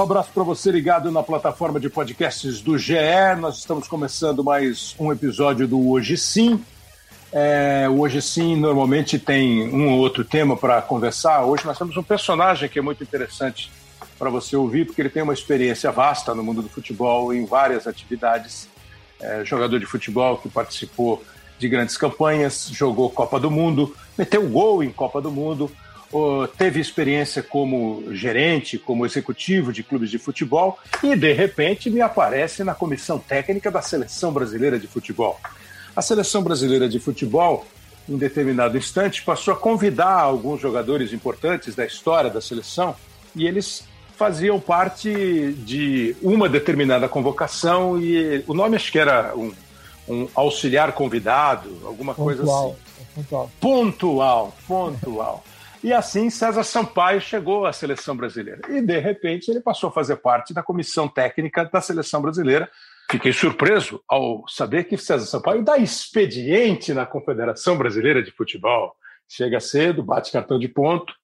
Um abraço para você ligado na plataforma de podcasts do GE. Nós estamos começando mais um episódio do Hoje Sim. É, hoje sim, normalmente tem um ou outro tema para conversar. Hoje nós temos um personagem que é muito interessante para você ouvir, porque ele tem uma experiência vasta no mundo do futebol, em várias atividades. É, jogador de futebol que participou de grandes campanhas, jogou Copa do Mundo, meteu gol em Copa do Mundo, teve experiência como gerente, como executivo de clubes de futebol e, de repente, me aparece na comissão técnica da Seleção Brasileira de Futebol. A Seleção Brasileira de Futebol, em determinado instante, passou a convidar alguns jogadores importantes da história da seleção e eles faziam parte de uma determinada convocação e o nome acho que era um, um auxiliar convidado, alguma pontual, coisa assim. Pontual. Pontual, pontual. E assim César Sampaio chegou à seleção brasileira. E, de repente, ele passou a fazer parte da comissão técnica da seleção brasileira. Fiquei surpreso ao saber que César Sampaio dá expediente na Confederação Brasileira de Futebol. Chega cedo, bate cartão de ponto,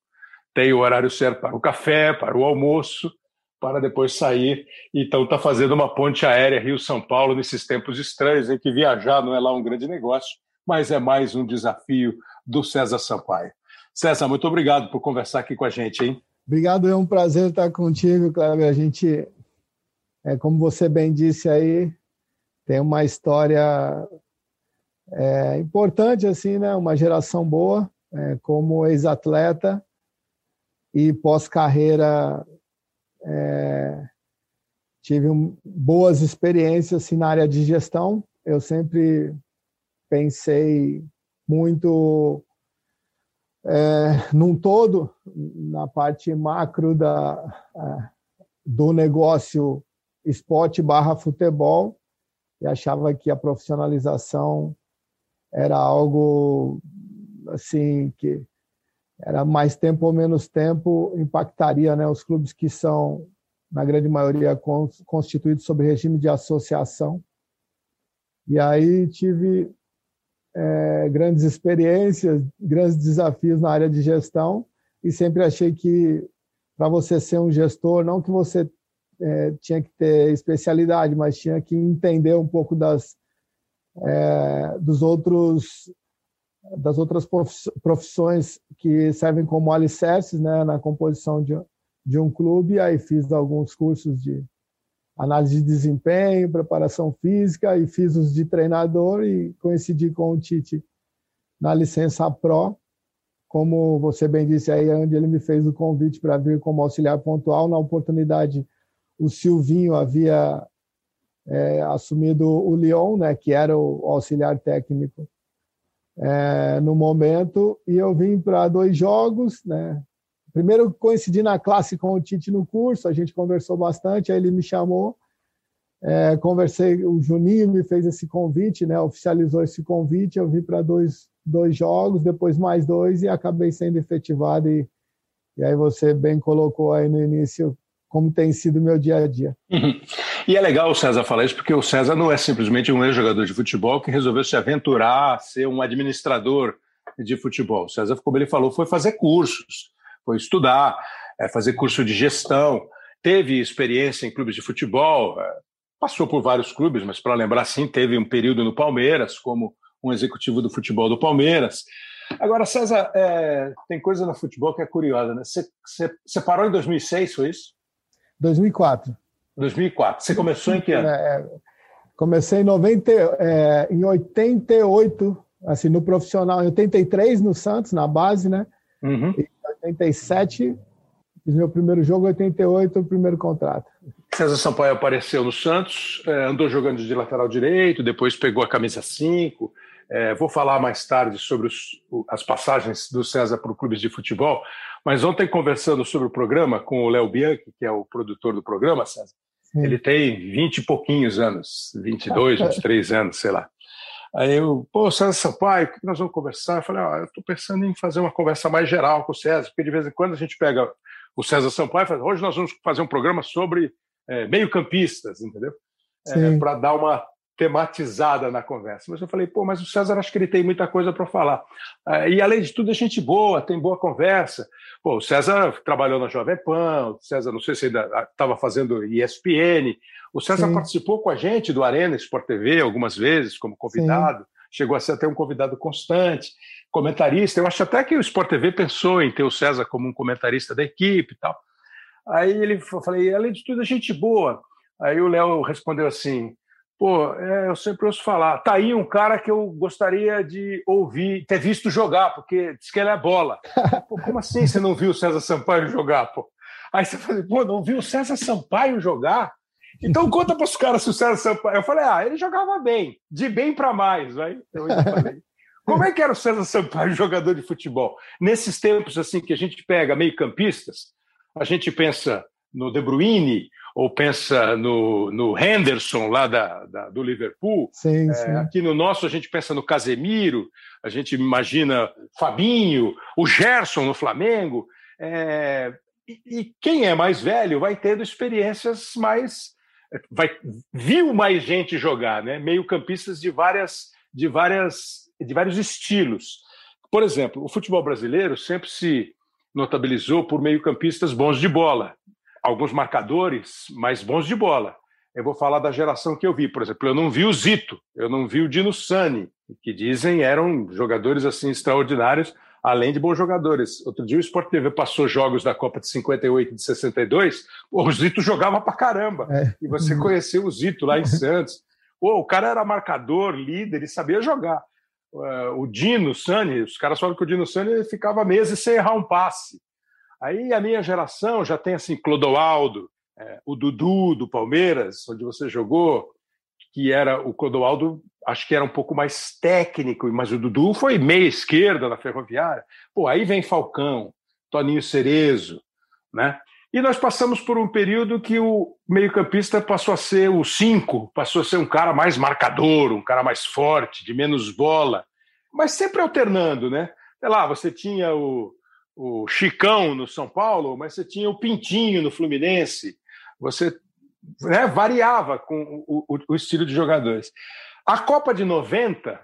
tem o horário certo para o café, para o almoço, para depois sair. Então está fazendo uma ponte aérea Rio-São Paulo nesses tempos estranhos em que viajar não é lá um grande negócio, mas é mais um desafio do César Sampaio. César, muito obrigado por conversar aqui com a gente, hein? Obrigado, é um prazer estar contigo, Cláudio. A gente, é, como você bem disse aí, tem uma história é, importante, assim, né? Uma geração boa, é, como ex-atleta e pós-carreira é, tive um, boas experiências assim, na área de gestão. Eu sempre pensei muito é, num todo, na parte macro da, do negócio esporte barra futebol, e achava que a profissionalização era algo assim que era mais tempo ou menos tempo impactaria né, os clubes que são na grande maioria constituídos sob regime de associação. E aí tive é, grandes experiências, grandes desafios na área de gestão e sempre achei que para você ser um gestor, não que você é, tinha que ter especialidade, mas tinha que entender um pouco das é, dos outros das outras profissões que servem como alicerces né, na composição de, de um clube. Aí fiz alguns cursos de análise de desempenho, preparação física e fiz os de treinador e coincidi com o Tite na licença Pro, como você bem disse aí, onde ele me fez o convite para vir como auxiliar pontual. Na oportunidade, o Silvinho havia é, assumido o Lyon, né, que era o auxiliar técnico é, no momento, e eu vim para dois jogos, né, Primeiro coincidi na classe com o Tite no curso, a gente conversou bastante, aí ele me chamou, é, conversei, o Juninho me fez esse convite, né, oficializou esse convite, eu vim para dois, dois jogos, depois mais dois e acabei sendo efetivado e, e aí você bem colocou aí no início como tem sido o meu dia a dia. Uhum. E é legal o César falar isso, porque o César não é simplesmente um ex-jogador de futebol que resolveu se aventurar a ser um administrador de futebol. O César, como ele falou, foi fazer cursos foi estudar, é, fazer curso de gestão, teve experiência em clubes de futebol, é, passou por vários clubes, mas para lembrar sim, teve um período no Palmeiras como um executivo do futebol do Palmeiras. Agora, César, é, tem coisa no futebol que é curiosa, né? Você, parou em 2006, foi isso? 2004. 2004. Você começou em que ano? É, comecei em, 90, é, em 88, assim, no profissional, em 83 no Santos, na base, né? Uhum. E 87, fiz meu primeiro jogo, 88, o primeiro contrato. César Sampaio apareceu no Santos, é, andou jogando de lateral direito, depois pegou a camisa 5. É, vou falar mais tarde sobre os, as passagens do César para o clubes de futebol, mas ontem conversando sobre o programa com o Léo Bianchi, que é o produtor do programa, César, Sim. ele tem 20 e pouquinhos anos, 22, 23 anos, sei lá. Aí eu, pô, César Sampaio, o que nós vamos conversar? Eu falei, ah, eu estou pensando em fazer uma conversa mais geral com o César, porque de vez em quando a gente pega o César Sampaio e fala, hoje nós vamos fazer um programa sobre é, meio-campistas, entendeu? É, Para dar uma tematizada na conversa. Mas eu falei, pô, mas o César acho que ele tem muita coisa para falar. Uh, e além de tudo, é gente boa, tem boa conversa. Pô, o César trabalhou na Jovem Pan, o César, não sei se ainda estava fazendo ESPN. O César Sim. participou com a gente do Arena Sport TV algumas vezes como convidado. Sim. Chegou a ser até um convidado constante, comentarista. Eu acho até que o Sport TV pensou em ter o César como um comentarista da equipe e tal. Aí ele falei, além de tudo, é gente boa. Aí o Léo respondeu assim: Pô, é, eu sempre ouço falar. Tá aí um cara que eu gostaria de ouvir, ter visto jogar, porque diz que ele é bola. Pô, como assim você não viu o César Sampaio jogar, pô? Aí você fala, pô, não viu o César Sampaio jogar? Então conta para os caras se o César Sampaio. Eu falei, ah, ele jogava bem, de bem para mais. Eu falei. Como é que era o César Sampaio, jogador de futebol? Nesses tempos assim que a gente pega meio-campistas, a gente pensa no De Bruyne, ou pensa no, no Henderson, lá da, da do Liverpool. Sim, é, sim. Aqui no nosso, a gente pensa no Casemiro, a gente imagina Fabinho, o Gerson no Flamengo. É, e, e, quem é mais velho vai tendo experiências mais. Vai, viu mais gente jogar, né? meio-campistas de várias, de várias de vários estilos. Por exemplo, o futebol brasileiro sempre se notabilizou por meio-campistas bons de bola alguns marcadores mais bons de bola. Eu vou falar da geração que eu vi, por exemplo, eu não vi o Zito, eu não vi o Dino Sani, que dizem eram jogadores assim extraordinários, além de bons jogadores. Outro dia o Sport TV passou jogos da Copa de 58 e de 62, o Zito jogava pra caramba. É. E você conheceu o Zito lá em Santos. Pô, o cara era marcador, líder e sabia jogar. Uh, o Dino Sani, os caras falam que o Dino Sani ficava meses sem errar um passe. Aí a minha geração já tem assim Clodoaldo, é, o Dudu do Palmeiras, onde você jogou, que era o Clodoaldo, acho que era um pouco mais técnico, mas o Dudu foi meia esquerda na Ferroviária. Pô, aí vem Falcão, Toninho Cerezo, né? E nós passamos por um período que o meio-campista passou a ser o cinco, passou a ser um cara mais marcador, um cara mais forte, de menos bola, mas sempre alternando, né? Sei lá, você tinha o, o Chicão no São Paulo, mas você tinha o Pintinho no Fluminense. Você né, variava com o, o, o, estilo de jogadores. A Copa de 90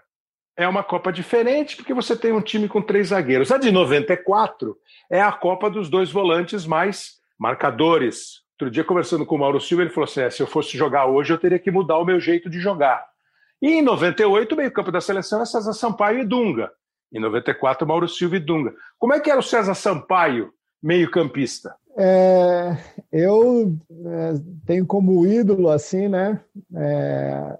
é uma Copa diferente porque você tem um time com três zagueiros. A de 94 é a Copa dos dois volantes mais marcadores. Outro dia, conversando com o Mauro Silva, ele falou assim: é, se eu fosse jogar hoje, eu teria que mudar o meu jeito de jogar. E em 98, o meio-campo da seleção é César Sampaio e Dunga. Em 94, Mauro Silva e Dunga. Como é que era o César Sampaio, meio-campista? É, eu é, tenho como ídolo, assim, né? É,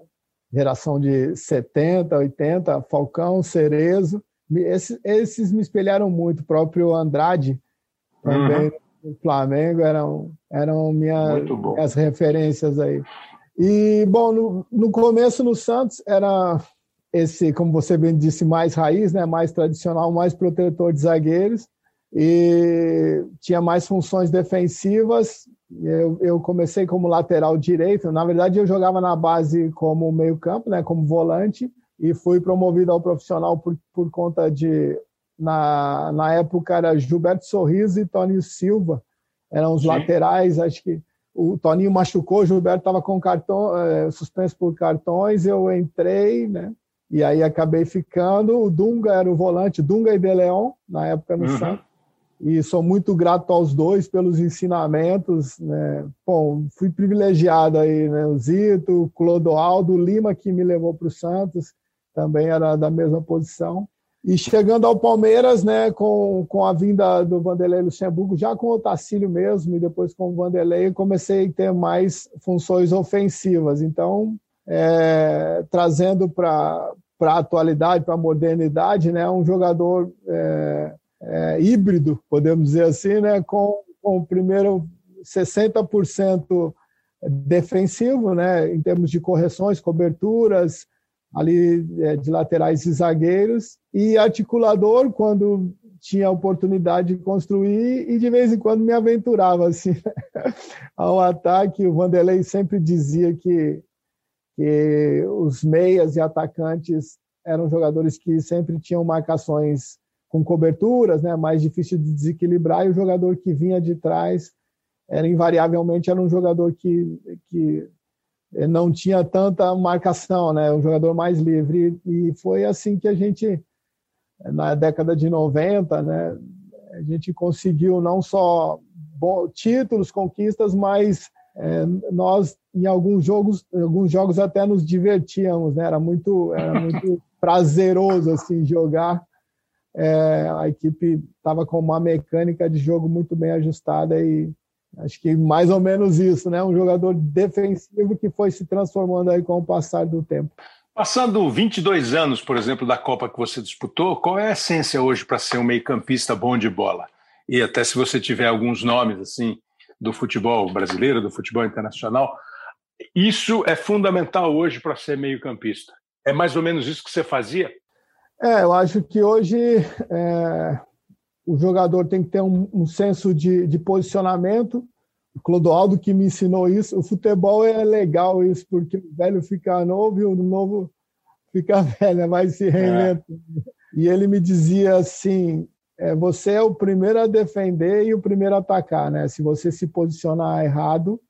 geração de 70, 80, Falcão, Cerezo. Esses, esses me espelharam muito. O próprio Andrade, também uhum. no Flamengo, eram, eram minha, minhas referências aí. E, bom, no, no começo no Santos era esse, como você bem disse, mais raiz, né, mais tradicional, mais protetor de zagueiros e tinha mais funções defensivas. Eu, eu comecei como lateral direito. Na verdade, eu jogava na base como meio campo, né, como volante e fui promovido ao profissional por, por conta de na, na época era Gilberto Sorriso e Tony Silva eram os Sim. laterais. Acho que o Toninho machucou, o Gilberto estava com cartão é, suspenso por cartões. Eu entrei, né? E aí acabei ficando. O Dunga era o volante, Dunga e De Leon, na época no uhum. Santos. E sou muito grato aos dois pelos ensinamentos. Né? Bom, fui privilegiado aí, né? O Zito, o Clodoaldo, o Lima, que me levou para o Santos, também era da mesma posição. E chegando ao Palmeiras, né, com, com a vinda do Vanderlei Luxemburgo, já com o Tacílio mesmo, e depois com o Vanderlei, comecei a ter mais funções ofensivas. Então, é, trazendo para para a atualidade, para a modernidade, né? Um jogador é, é, híbrido, podemos dizer assim, né? Com, com o primeiro 60% defensivo, né? Em termos de correções, coberturas, ali é, de laterais e zagueiros, e articulador quando tinha a oportunidade de construir e de vez em quando me aventurava assim ao ataque. O Vanderlei sempre dizia que que os meias e atacantes eram jogadores que sempre tinham marcações com coberturas, né, mais difícil de desequilibrar, e o jogador que vinha de trás era invariavelmente era um jogador que, que não tinha tanta marcação, né? Um jogador mais livre. E foi assim que a gente, na década de 90, né? A gente conseguiu não só títulos, conquistas, mas é, nós em alguns jogos, em alguns jogos até nos divertíamos, né? Era muito, era muito prazeroso assim jogar. É, a equipe estava com uma mecânica de jogo muito bem ajustada e Acho que mais ou menos isso, né? Um jogador defensivo que foi se transformando aí com o passar do tempo. Passando 22 anos, por exemplo, da Copa que você disputou, qual é a essência hoje para ser um meio-campista bom de bola? E até se você tiver alguns nomes assim do futebol brasileiro, do futebol internacional, isso é fundamental hoje para ser meio-campista. É mais ou menos isso que você fazia? É, eu acho que hoje é, o jogador tem que ter um, um senso de, de, posicionamento. O Clodoaldo que me ensinou isso. O futebol é legal isso, porque o velho fica novo e o novo fica velho, mas se reinventa. É. E ele me dizia assim: é, você é o primeiro a defender e o primeiro a atacar, né? Se você se posicionar errado,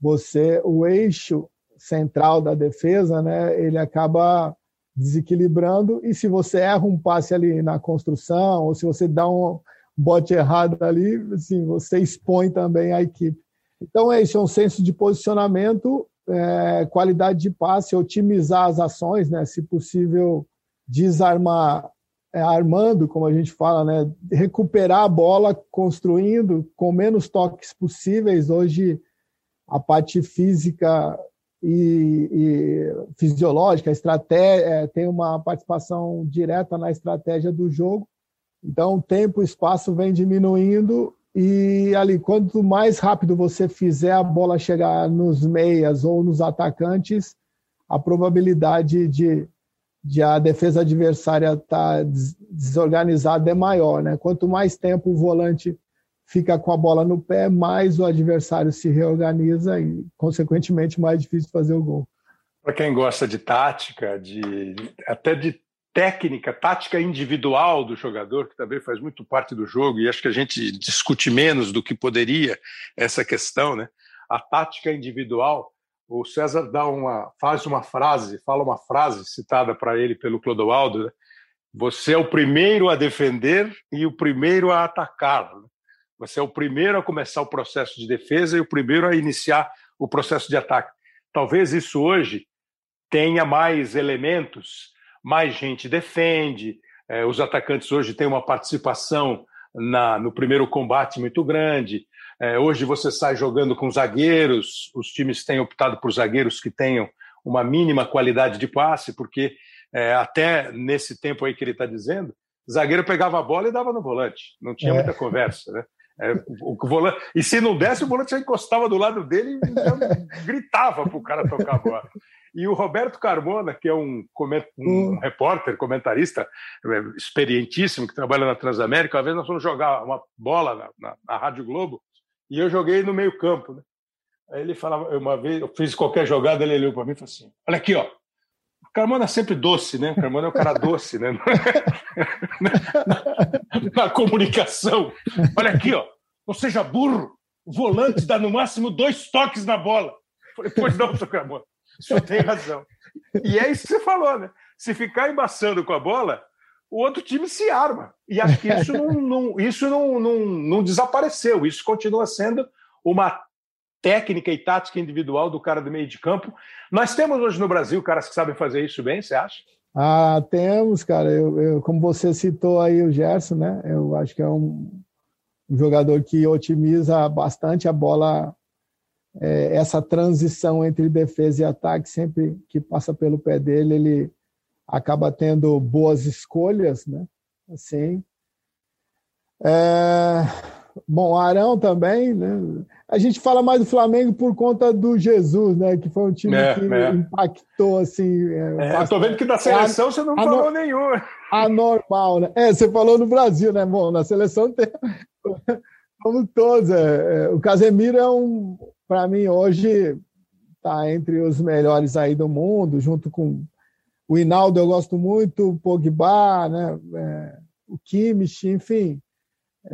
você, o eixo central da defesa, né? Ele acaba desequilibrando, e se você erra um passe ali na construção, ou se você dá um bote errado ali, assim, você expõe também a equipe. Então, esse é um senso de posicionamento, é, qualidade de passe, otimizar as ações, né? se possível, desarmar, é, armando, como a gente fala, né? recuperar a bola, construindo com menos toques possíveis. Hoje, a parte física e, e fisiológica, estratégia, é, tem uma participação direta na estratégia do jogo. Então, tempo e espaço vem diminuindo e ali, quanto mais rápido você fizer a bola chegar nos meias ou nos atacantes, a probabilidade de, de a defesa adversária estar tá desorganizada é maior. Né? Quanto mais tempo o volante fica com a bola no pé, mais o adversário se reorganiza e, consequentemente, mais difícil fazer o gol. Para quem gosta de tática, de até de técnica, tática individual do jogador, que também faz muito parte do jogo, e acho que a gente discute menos do que poderia essa questão, né? A tática individual, o César dá uma, faz uma frase, fala uma frase citada para ele pelo Clodoaldo, né? Você é o primeiro a defender e o primeiro a atacar. Né? Você é o primeiro a começar o processo de defesa e o primeiro a iniciar o processo de ataque. Talvez isso hoje tenha mais elementos, mais gente defende, é, os atacantes hoje têm uma participação na, no primeiro combate muito grande. É, hoje você sai jogando com zagueiros, os times têm optado por zagueiros que tenham uma mínima qualidade de passe, porque é, até nesse tempo aí que ele está dizendo, zagueiro pegava a bola e dava no volante, não tinha é. muita conversa, né? É, o, o volante, e se não desse, o volante já encostava do lado dele e gritava para o cara tocar a bola. E o Roberto Carmona, que é um, um hum. repórter, comentarista é, experientíssimo, que trabalha na Transamérica, uma vez nós fomos jogar uma bola na, na, na Rádio Globo e eu joguei no meio-campo. Né? Aí ele falava, uma vez, eu fiz qualquer jogada, ele olhou para mim e falou assim: Olha aqui, ó, o Carmona é sempre doce, né? O Carmona é um cara doce, né? na, na, comunicação. Olha aqui, ó. Não seja burro. O volante dá no máximo dois toques na bola. falei, pois não, seu Carmona. O senhor tem razão. E é isso que você falou, né? Se ficar embaçando com a bola, o outro time se arma. E acho que isso não, não isso não, não, não desapareceu. Isso continua sendo uma técnica e tática individual do cara do meio de campo. Nós temos hoje no Brasil caras que sabem fazer isso bem, você acha? Ah, temos, cara. Eu, eu, como você citou aí o Gerson, né? Eu acho que é um, um jogador que otimiza bastante a bola, é, essa transição entre defesa e ataque, sempre que passa pelo pé dele, ele acaba tendo boas escolhas, né? Assim. É... Bom, Arão também, né? A gente fala mais do Flamengo por conta do Jesus, né? Que foi um time é, que é. impactou, assim. É, é, tô vendo que da seleção a, você não falou no, nenhum. Anormal, né? É, você falou no Brasil, né? Bom, na seleção tem. Como todos. É, é, o Casemiro é um. Para mim, hoje, tá entre os melhores aí do mundo, junto com o Hinaldo, eu gosto muito, o Pogba, né? É, o Kimmich, enfim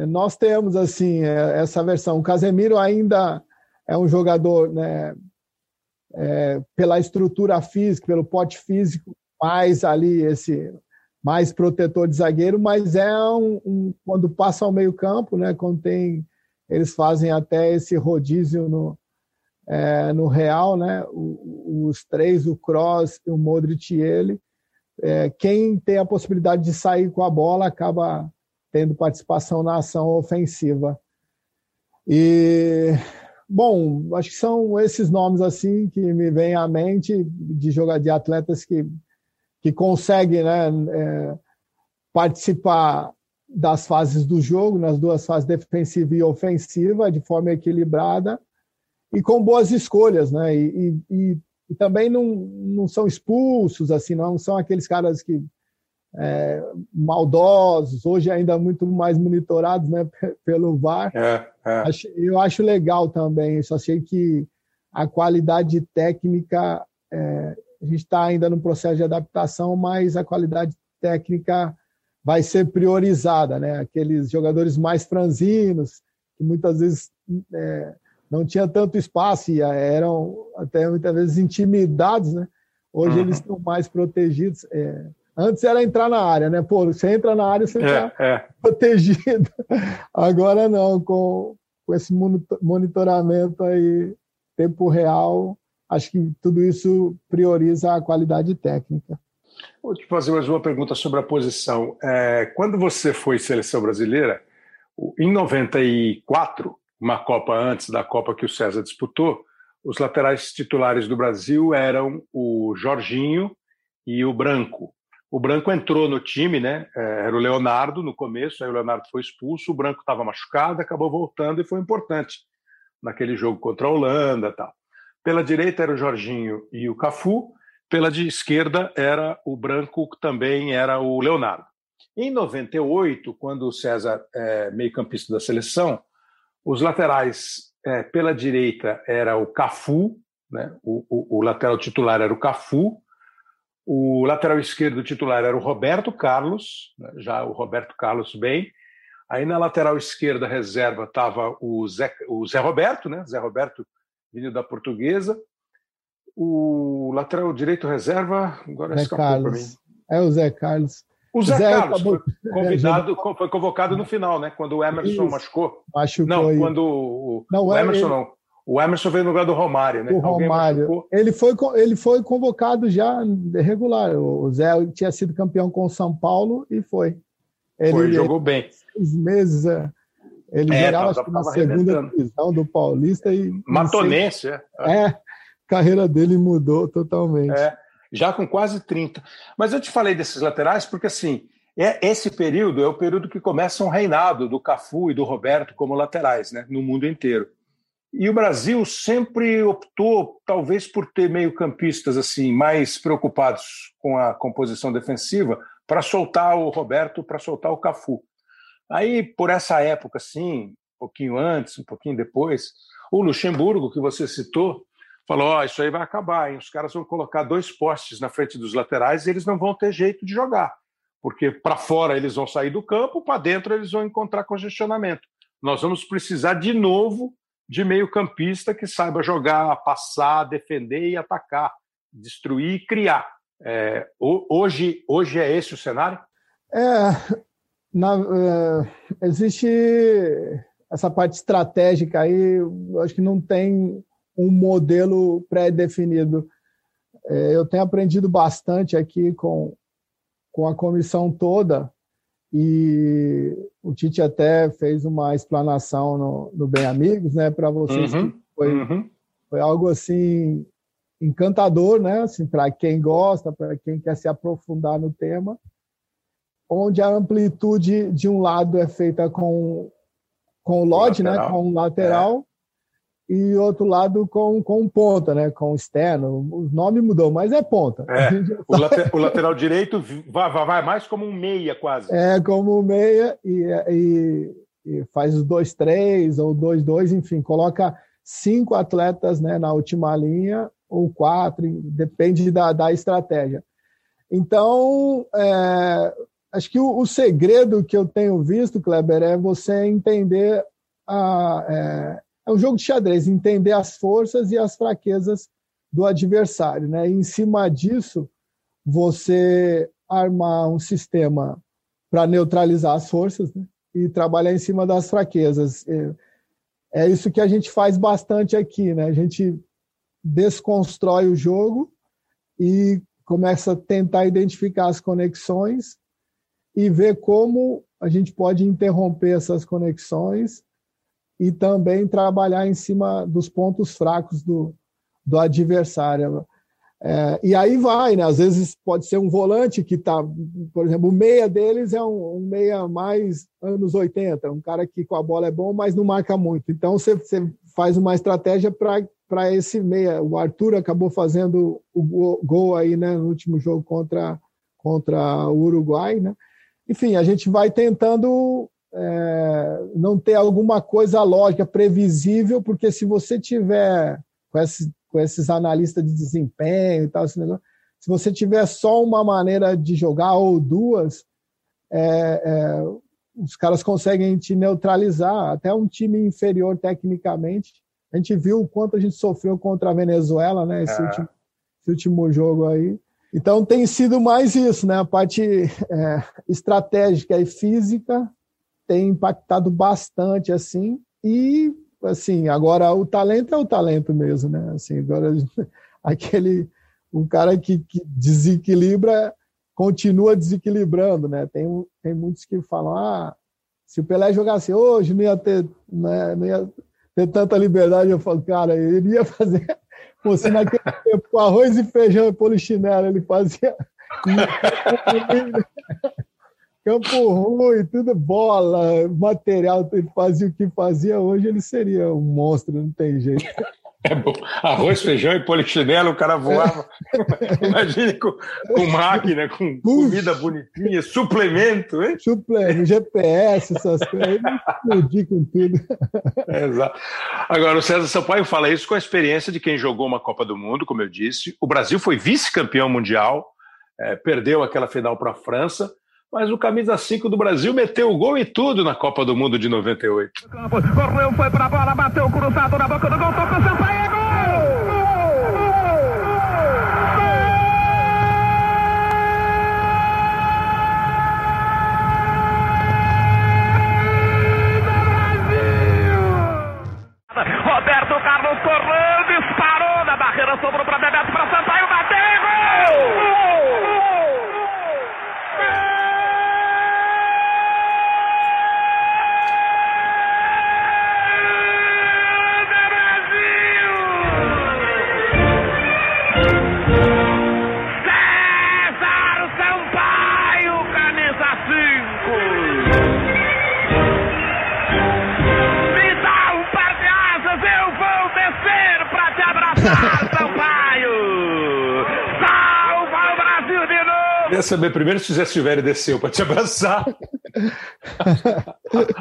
nós temos assim é, essa versão. O Casemiro ainda é um jogador né, é, pela estrutura física, pelo pote físico, mais ali esse mais protetor de zagueiro, mas é um, um quando passa ao meio campo, né? Quando tem eles fazem até esse rodízio no, é, no Real, né? O, os três, o Kroos, o Modric e ele. É, quem tem a possibilidade de sair com a bola acaba tendo participação na ação ofensiva. E bom, acho que são esses nomes assim que me vêm à mente de jogar de atletas que que conseguem, né, é, participar das fases do jogo, nas duas fases defensiva e ofensiva, de forma equilibrada e com boas escolhas, né? E, e, e também não, não são expulsos, assim, não são aqueles caras que é, maldosos, hoje ainda muito mais monitorados né, pelo VAR. É, é. Eu acho legal também isso. Achei que a qualidade técnica, é, a gente está ainda no processo de adaptação, mas a qualidade técnica vai ser priorizada. Né? Aqueles jogadores mais franzinos, que muitas vezes é, não tinha tanto espaço e eram até muitas vezes intimidados, né? Hoje uhum. eles estão mais protegidos. É, antes era entrar na área, né? Pô, você entra na área, você está é, é. protegido. Agora não, com, com esse monitoramento aí, tempo real, acho que tudo isso prioriza a qualidade técnica. Vou te fazer mais uma pergunta sobre a posição. É, quando você foi seleção brasileira, em 94, uma Copa antes da Copa que o César disputou, os laterais titulares do Brasil eram o Jorginho e o Branco. O Branco entrou no time, né? É, era o Leonardo no começo, aí o Leonardo foi expulso, o Branco estava machucado, acabou voltando e foi importante naquele jogo contra a Holanda, tal. Pela direita era o Jorginho e o Cafu, pela de esquerda era o Branco, que também era o Leonardo. Em 98, quando o César é meio-campista da seleção, os laterais, é, pela direita, era o Cafu, né? o, o, o, lateral titular era o Cafu, o lateral esquerdo titular era o Roberto Carlos, né? já o Roberto Carlos bem. Aí na lateral esquerda, reserva, estava o Zé, o Zé Roberto, né? Zé Roberto, vindo da Portuguesa. O lateral direito reserva, agora Zé escapou para mim. É o Zé Carlos. O Zé, Zé Carlos acabou... foi convidado, foi convocado no final, né? Quando o Emerson Isso. machucou. Machucou. Não, quando o, não, o Emerson ele... não. O Emerson veio no lugar do Romário, né? O Romário. Ele foi, ele foi convocado já regular. O Zé tinha sido campeão com o São Paulo e foi. Ele, foi, jogou bem. Seis meses. É. Ele é, jogava tava, na segunda divisão do Paulista e. Matonense, é. É, carreira dele mudou totalmente. É já com quase 30. Mas eu te falei desses laterais porque, assim, é, esse período é o período que começa um reinado do Cafu e do Roberto como laterais, né, no mundo inteiro. E o Brasil sempre optou, talvez por ter meio-campistas assim mais preocupados com a composição defensiva, para soltar o Roberto, para soltar o Cafu. Aí, por essa época, assim, um pouquinho antes, um pouquinho depois, o Luxemburgo, que você citou, falou: oh, isso aí vai acabar, hein? Os caras vão colocar dois postes na frente dos laterais e eles não vão ter jeito de jogar, porque para fora eles vão sair do campo, para dentro eles vão encontrar congestionamento. Nós vamos precisar de novo de meio-campista que saiba jogar, passar, defender e atacar, destruir e criar. É, hoje, hoje é esse o cenário? É, na, é, existe essa parte estratégica aí, acho que não tem um modelo pré-definido. É, eu tenho aprendido bastante aqui com, com a comissão toda e o Tite até fez uma explanação no, no Bem Amigos, né, para vocês uhum, foi, uhum. foi algo assim encantador, né, assim, para quem gosta, para quem quer se aprofundar no tema, onde a amplitude de um lado é feita com com o Lodge, né, com o lateral, é e outro lado com, com ponta, né? Com externo. O nome mudou, mas é ponta. É. O, later, o, lateral direito vai, vai, mais como um meia, quase. É, como um meia e, e, e faz os dois três ou dois dois, enfim, coloca cinco atletas né, na última linha ou quatro, depende da, da estratégia. Então, é, acho que o, o, segredo que eu tenho visto, Kleber, é você entender a, é, é um jogo de xadrez, entender as forças e as fraquezas do adversário, né? E em cima disso, você armar um sistema para neutralizar as forças né? e trabalhar em cima das fraquezas. É, é isso que a gente faz bastante aqui, né? A gente desconstrói o jogo e começa a tentar identificar as conexões e ver como a gente pode interromper essas conexões e também trabalhar em cima dos pontos fracos do, do adversário. É, e aí vai, né? Às vezes pode ser um volante que está, por exemplo, o meia deles é um, um, meia mais anos 80, um cara que com a bola é bom, mas não marca muito. Então você, você faz uma estratégia para esse meia. O Arthur acabou fazendo o gol, gol aí, né, no último jogo contra, contra o Uruguai, né? Enfim, a gente vai tentando é, não ter alguma coisa lógica, previsível, porque se você tiver com, esse, com esses analistas de desempenho e tal, negócio, se você tiver só uma maneira de jogar ou duas, é, é, os caras conseguem te neutralizar, até um time inferior tecnicamente. A gente viu o quanto a gente sofreu contra a Venezuela, né? Esse, é. último, esse último jogo aí. Então tem sido mais isso, né? A parte é, estratégica e física tem impactado bastante assim e assim agora o talento é o talento mesmo, né? Assim agora aquele um cara que, que desequilibra continua desequilibrando, né? Tem tem muitos que falam ah se o Pelé jogasse hoje não ia ter né, não ia ter tanta liberdade. Eu falo cara ele ia fazer você naquele tempo, com arroz e feijão e polichinelo, ele fazia campo ruim, tudo bola, material, ele fazia o que fazia, hoje ele seria um monstro, não tem jeito. É bom. Arroz, feijão e polichinelo, o cara voava. Imagine com, com máquina, com comida bonitinha, suplemento, hein? Suplemento, GPS, essas coisas. Explodir com tudo. É, exato. Agora, o César Sampaio fala isso com a experiência de quem jogou uma Copa do Mundo, como eu disse. O Brasil foi vice-campeão mundial, é, perdeu aquela final para a França mas o camisa 5 do Brasil meteu o gol e tudo na Copa do Mundo de 98. Correu, foi para a bola, bateu cruzado na boca do gol, tocou Queria saber primeiro se o Zé Silvério desceu para te abraçar.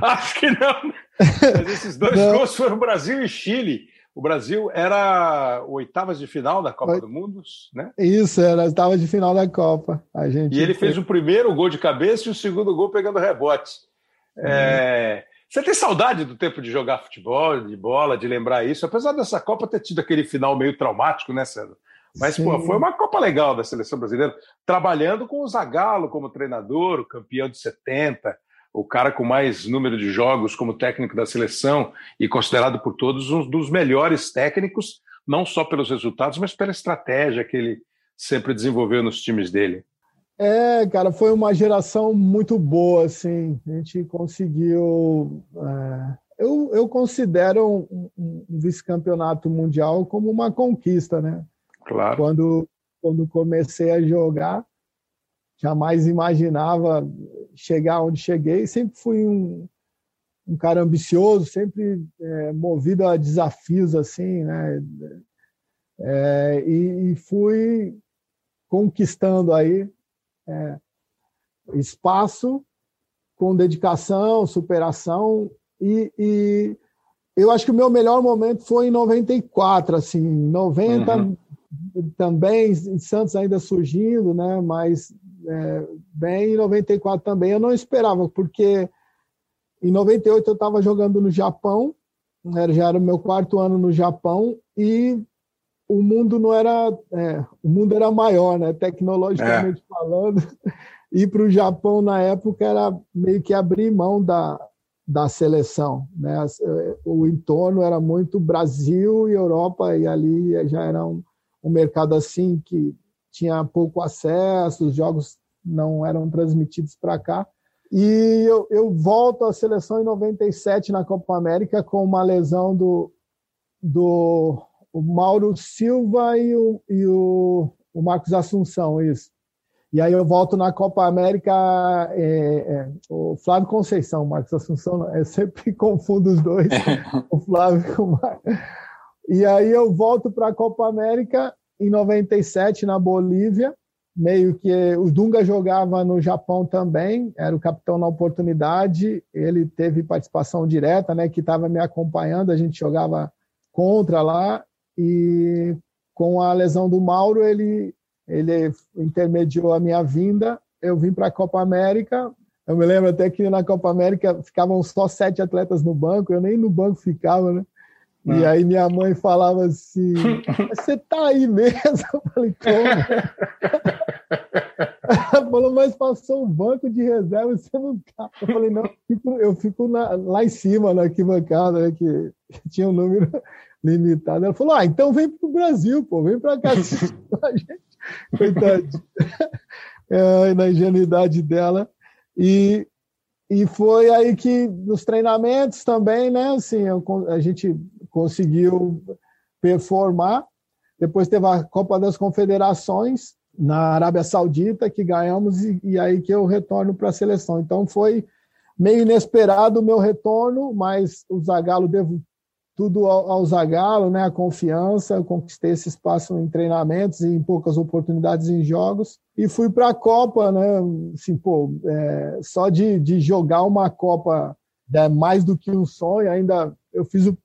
Acho que não. Mas esses dois não. gols foram Brasil e Chile. O Brasil era oitavas de final da Copa do Mundo, né? Isso, era oitavas de final da Copa. A gente e ele fez o primeiro gol de cabeça e o segundo gol pegando rebote. É... Você tem saudade do tempo de jogar futebol, de bola, de lembrar isso? Apesar dessa Copa ter tido aquele final meio traumático, né, César? Mas, pô, foi uma Copa legal da seleção brasileira, trabalhando com o Zagallo como treinador, o campeão de 70, o cara com mais número de jogos como técnico da seleção e considerado por todos um dos melhores técnicos, não só pelos resultados, mas pela estratégia que ele sempre desenvolveu nos times dele. É, cara, foi uma geração muito boa, assim. A gente conseguiu. É, eu, eu considero um, um vice-campeonato mundial como uma conquista, né? Claro. Quando, quando comecei a jogar, jamais imaginava chegar onde cheguei. Sempre fui um, um cara ambicioso, sempre é, movido a desafios assim, né? É, e, e, fui conquistando aí é, espaço com dedicação, superação e, e, eu acho que o meu melhor momento foi em 94, assim, 90 uhum também em Santos ainda surgindo, né? Mas é, bem em 94 também eu não esperava, porque em 98 eu estava jogando no Japão, né, já era o meu quarto ano no Japão e o mundo não era, é, o mundo era maior, né? Tecnologicamente é. falando. Ir para o Japão na época era meio que abrir mão da, da seleção, né? É, o entorno era muito Brasil e Europa e ali já era um, um mercado assim que tinha pouco acesso, os jogos não eram transmitidos para cá. E eu, eu, volto à seleção em 97 na Copa América com uma lesão do, do o Mauro Silva e o, e o, o Marcos Assunção, isso. E aí eu volto na Copa América, é, é, o Flávio Conceição, o Marcos Assunção, eu sempre confundo os dois, o Flávio com o Marcos. E aí eu volto para a Copa América em 97 na Bolívia, meio que o Dunga jogava no Japão também, era o capitão na oportunidade, ele teve participação direta, né, que estava me acompanhando, a gente jogava contra lá, e com a lesão do Mauro, ele, ele intermediou a minha vinda. Eu vim para a Copa América. Eu me lembro até que na Copa América ficavam só sete atletas no banco, eu nem no banco ficava, né? E ah. aí minha mãe falava assim: Você tá aí mesmo? Eu falei: Como? Ela falou: Mas passou um banco de reserva e você não tá. Eu falei: Não, eu fico, eu fico na, lá em cima, na arquibancada, né, que tinha um número limitado. Ela falou: ah, então vem para o Brasil, pô, vem para cá a gente. Coitadinha. É, na ingenuidade dela. E, e foi aí que nos treinamentos também, né? Assim, eu, a gente conseguiu performar. Depois teve a Copa das Confederações na Arábia Saudita, que ganhamos, e, e aí que eu retorno para a seleção. Então foi meio inesperado o meu retorno, mas o Zagallo devo tudo ao, ao Zagallo, né, a confiança, eu conquistei esse espaço em treinamentos e em poucas oportunidades em jogos. E fui para a Copa, né, assim, pô, é, só de, de jogar uma Copa é mais do que um sonho, ainda eu fiz o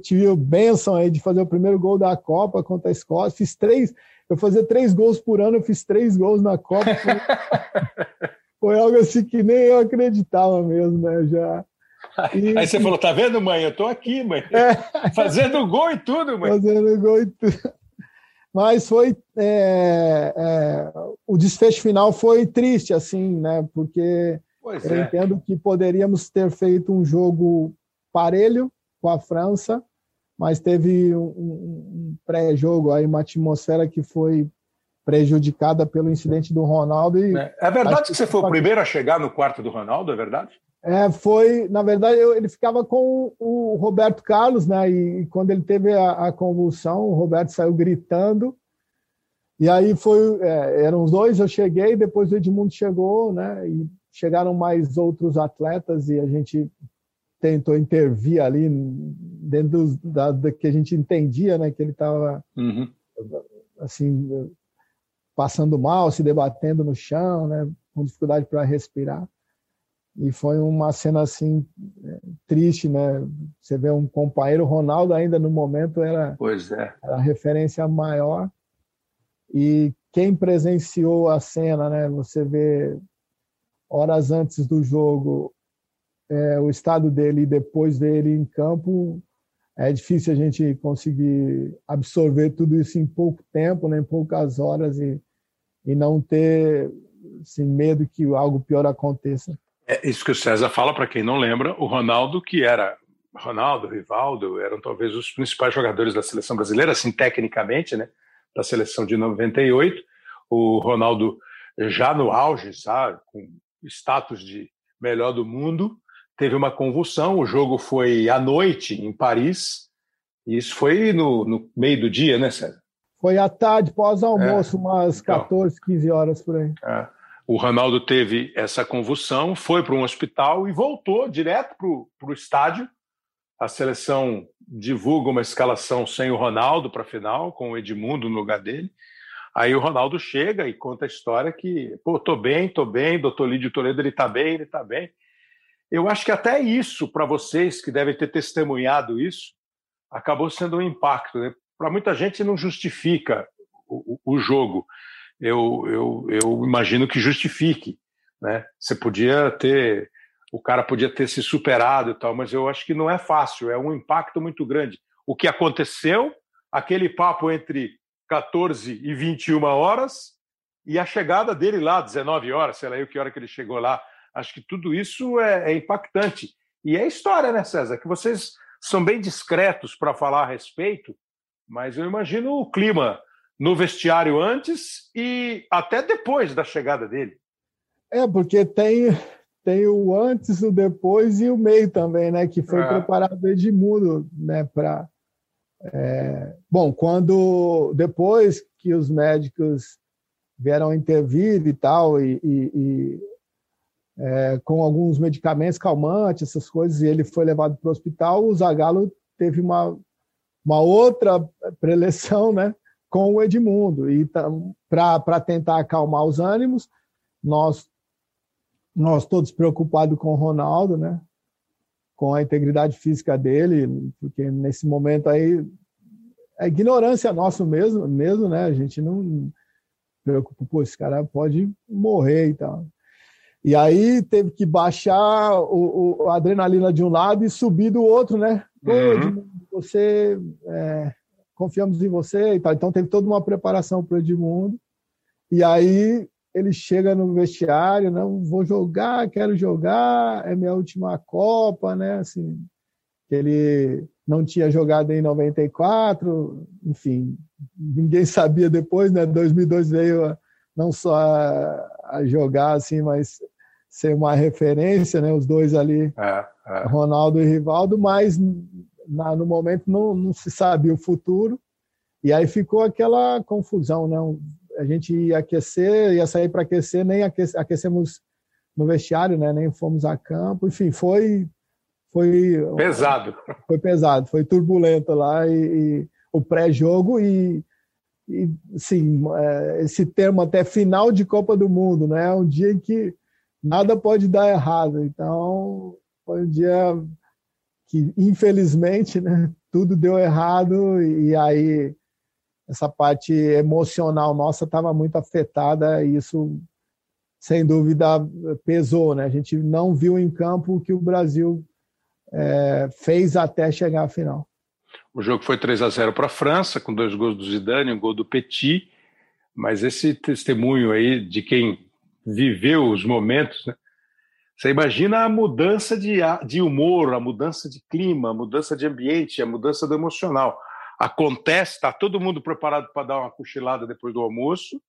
tive benção aí de fazer o primeiro gol da Copa contra a Escócia, fiz três, eu fazia três gols por ano, eu fiz três gols na Copa, foi, foi algo assim que nem eu acreditava mesmo, né, já e, Aí você falou, tá vendo, mãe? Eu tô aqui, mãe. É. Fazendo gol e tudo, mãe. Fazendo gol e tudo. Mas foi. É, é, o desfecho final foi triste, assim, né? Porque pois eu é. entendo que poderíamos ter feito um jogo parelho com a França, mas teve um, um pré-jogo aí, uma atmosfera que foi prejudicada pelo incidente do Ronaldo. E é, é verdade que, que você foi o primeiro a chegar no quarto do Ronaldo, é verdade? É, foi, na verdade, eu, ele ficava com o Roberto Carlos, né? E, e quando ele teve a, a, convulsão, o Roberto saiu gritando. E aí foi, é, eram os dois, eu cheguei, depois o Edmundo chegou, né? E chegaram mais outros atletas e a gente tentou intervir ali dentro da, da que a gente entendia, né? Que ele estava uhum. assim passando mal, se debatendo no chão, né? Com dificuldade para respirar. E foi uma cena assim triste, né? Você vê um companheiro, Ronaldo ainda no momento era, pois é. era a referência maior. E quem presenciou a cena, né? Você vê horas antes do jogo é, o estado dele e depois dele em campo, é difícil a gente conseguir absorver tudo isso em pouco tempo, né? em poucas horas e, e não ter assim, medo que algo pior aconteça. É isso que o César fala, para quem não lembra, o Ronaldo, que era Ronaldo, Rivaldo, eram talvez os principais jogadores da seleção brasileira, assim, tecnicamente, né, da seleção de 98. O Ronaldo já no auge, sabe, com status de melhor do mundo, teve uma convulsão. O jogo foi à noite em Paris, e isso foi no, no meio do dia, né, César? Foi à tarde, pós-almoço, é, umas 14, então, 15 horas por aí. É. O Ronaldo teve essa convulsão, foi para um hospital e voltou direto para o estádio. A seleção divulga uma escalação sem o Ronaldo para a final, com o Edmundo no lugar dele. Aí o Ronaldo chega e conta a história que, pô, tô bem, tô bem, doutor Lídio Toledo, ele tá bem, ele tá bem. Eu acho que até isso, para vocês que devem ter testemunhado isso, acabou sendo um impacto. Né? Para muita gente não justifica o, o jogo, eu, eu, eu imagino que justifique. Né? Você podia ter, o cara podia ter se superado e tal, mas eu acho que não é fácil, é um impacto muito grande. O que aconteceu aquele papo entre 14 e 21 horas e a chegada dele lá, 19 horas, sei lá eu que hora que ele chegou lá. Acho que tudo isso é, é impactante. E é história, né, César? Que vocês são bem discretos para falar a respeito, mas eu imagino o clima no vestiário antes e até depois da chegada dele. É, porque tem, tem o antes, o depois e o meio também, né? Que foi é. preparado Edmundo, né? Para é, bom, quando depois que os médicos vieram intervir e tal, e, e, e é, com alguns medicamentos calmantes, essas coisas, e ele foi levado para o hospital, o Zagallo teve uma, uma outra preleção, né? Com o Edmundo. E para tentar acalmar os ânimos, nós, nós todos preocupados com o Ronaldo, né? com a integridade física dele, porque nesse momento aí é ignorância nossa mesmo, mesmo, né? A gente não preocupa, pô, esse cara pode morrer e tal. E aí teve que baixar o, o a adrenalina de um lado e subir do outro, né? Pô, uhum. você é, confiamos em você e tal. Então teve toda uma preparação para o Edmundo. E aí ele chega no vestiário, não vou jogar, quero jogar, é minha última Copa, né? Assim, ele não tinha jogado em 94, enfim, ninguém sabia depois, né? 2002 veio não só a, a jogar assim, mas ser uma referência, né? Os dois ali, é, é. Ronaldo e Rivaldo, mas na, no momento não, não se sabia o futuro. E aí ficou aquela confusão, né? a gente ia aquecer, ia sair para aquecer, nem aquece, aquecemos no vestiário, né? Nem fomos a campo. Enfim, foi foi pesado. Foi pesado, foi turbulento lá e, e o pré-jogo e, e sim, é, esse termo até final de Copa do Mundo, né? É um dia em que nada pode dar errado. Então, foi um dia que infelizmente, né, tudo deu errado e aí essa parte emocional nossa estava muito afetada e isso, sem dúvida, pesou. Né? A gente não viu em campo o que o Brasil é, fez até chegar à final. O jogo foi 3 a 0 para a França, com dois gols do Zidane, um gol do Petit, mas esse testemunho aí de quem viveu os momentos, né? Você imagina a mudança de, de humor, a mudança de clima, a mudança de ambiente, a mudança do emocional acontece, está todo mundo preparado para dar uma cochilada depois do almoço.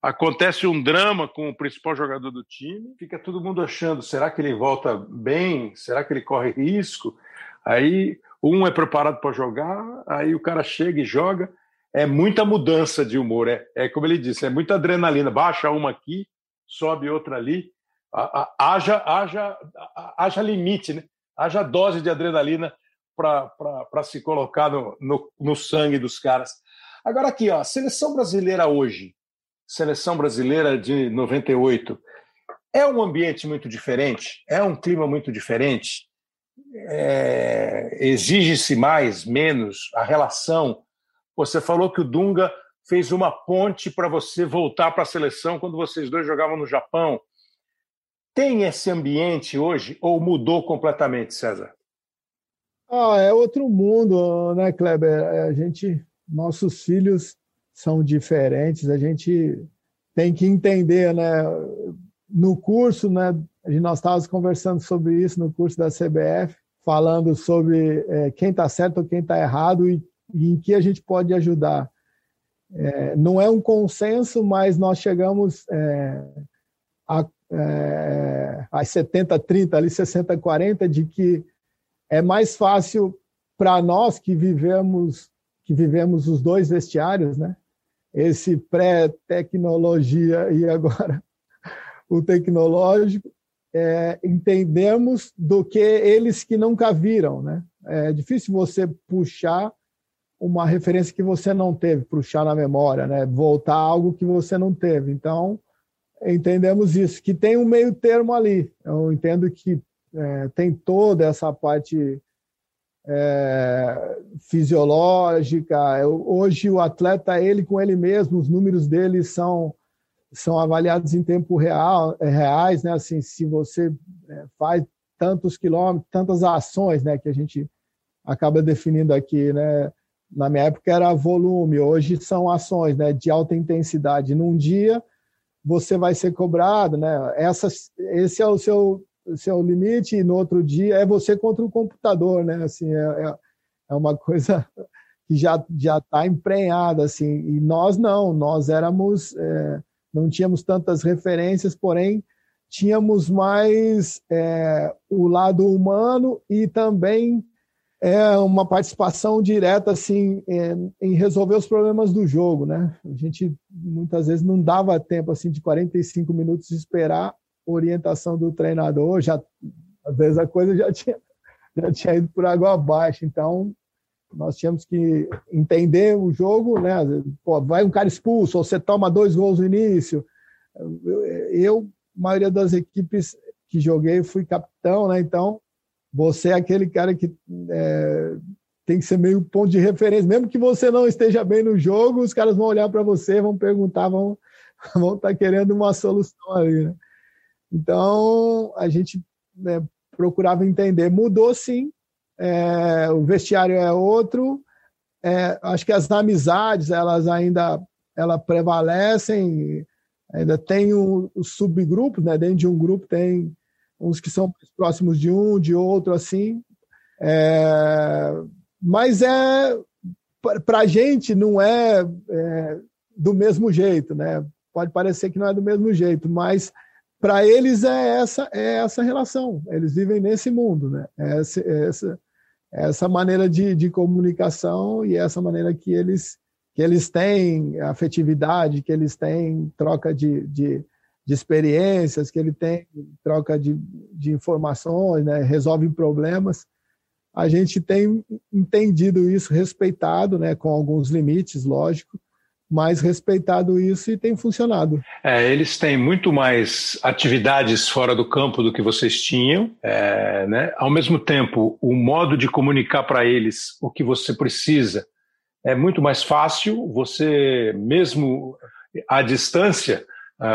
Acontece um drama com o principal jogador do time, fica todo mundo achando: será que ele volta bem? Será que ele corre risco? Aí um é preparado para jogar, aí o cara chega e joga. É muita mudança de humor, é, é como ele disse, é muita adrenalina. Baixa uma aqui, sobe outra ali. Haja, haja, haja limite, né? haja dose de adrenalina para se colocar no, no, no, sangue dos caras. Agora aqui, ó, seleção brasileira hoje, seleção brasileira de 98, é um ambiente muito diferente, é um clima muito diferente, é, exige-se mais, menos, a relação. Você falou que o Dunga fez uma ponte para você voltar para a seleção quando vocês dois jogavam no Japão. Tem esse ambiente hoje ou mudou completamente, César? Ah, é outro mundo, né, Kleber? É, a gente, nossos filhos são diferentes, a gente tem que entender, né? No curso, né, nós estávamos conversando sobre isso no curso da CBF, falando sobre é, quem está certo ou quem está errado e, e, em que a gente pode ajudar. É, não é um consenso, mas nós chegamos é, a, é, a 70-30, ali 60-40, de que é mais fácil para nós que vivemos que vivemos os dois vestiários, né? Esse pré-tecnologia e agora o tecnológico, é, entendemos do que eles que nunca viram, né? É difícil você puxar uma referência que você não teve, puxar na memória, né? Voltar algo que você não teve. Então, entendemos isso, que tem um meio termo ali. Eu entendo que é, tem toda essa parte é, fisiológica. Hoje o atleta, ele com ele mesmo, os números dele são são avaliados em tempo real, é, reais, né? Assim, se você é, faz tantos quilômetros, tantas ações, né? Que a gente acaba definindo aqui, né? na minha época era volume, hoje são ações né, de alta intensidade. Num dia você vai ser cobrado, né? Essa, esse é o seu, seu limite, e no outro dia é você contra o computador, né? Assim, é, é, é uma coisa que já já está emprenhada, assim. E nós não, nós éramos, é, não tínhamos tantas referências, porém tínhamos mais é, o lado humano e também é uma participação direta assim em, resolver os problemas do jogo, né? A gente muitas vezes não dava tempo assim de 45 minutos de esperar orientação do treinador, já às vezes a coisa já tinha já tinha ido por água abaixo, então nós tínhamos que entender o jogo, né? Pô, vai um cara expulso, ou você toma dois gols no início. Eu, eu maioria das equipes que joguei fui capitão, né? Então você é aquele cara que é, tem que ser meio ponto de referência. Mesmo que você não esteja bem no jogo, os caras vão olhar para você, vão perguntar, vão vão estar tá querendo uma solução ali. Né? Então, a gente né, procurava entender. Mudou, sim. É, o vestiário é outro. É, acho que as amizades, elas ainda ela prevalecem. Ainda tem os subgrupos, né? Dentro de um grupo tem uns que são mais próximos de um, de outro, assim. É, mas é para a gente não é, é, do mesmo jeito, né? Pode parecer que não é do mesmo jeito, mas para eles é essa é essa relação. Eles vivem nesse mundo, né? É essa, é essa, essa maneira de, de comunicação e essa maneira que eles que eles têm afetividade, que eles têm troca de, de de experiências, que ele tem troca de, de informações, né, resolve problemas. A gente tem entendido isso, respeitado, né, com alguns limites, lógico, mas respeitado isso e tem funcionado. É, eles têm muito mais atividades fora do campo do que vocês tinham. É, né? Ao mesmo tempo, o modo de comunicar para eles o que você precisa é muito mais fácil. Você, mesmo à distância,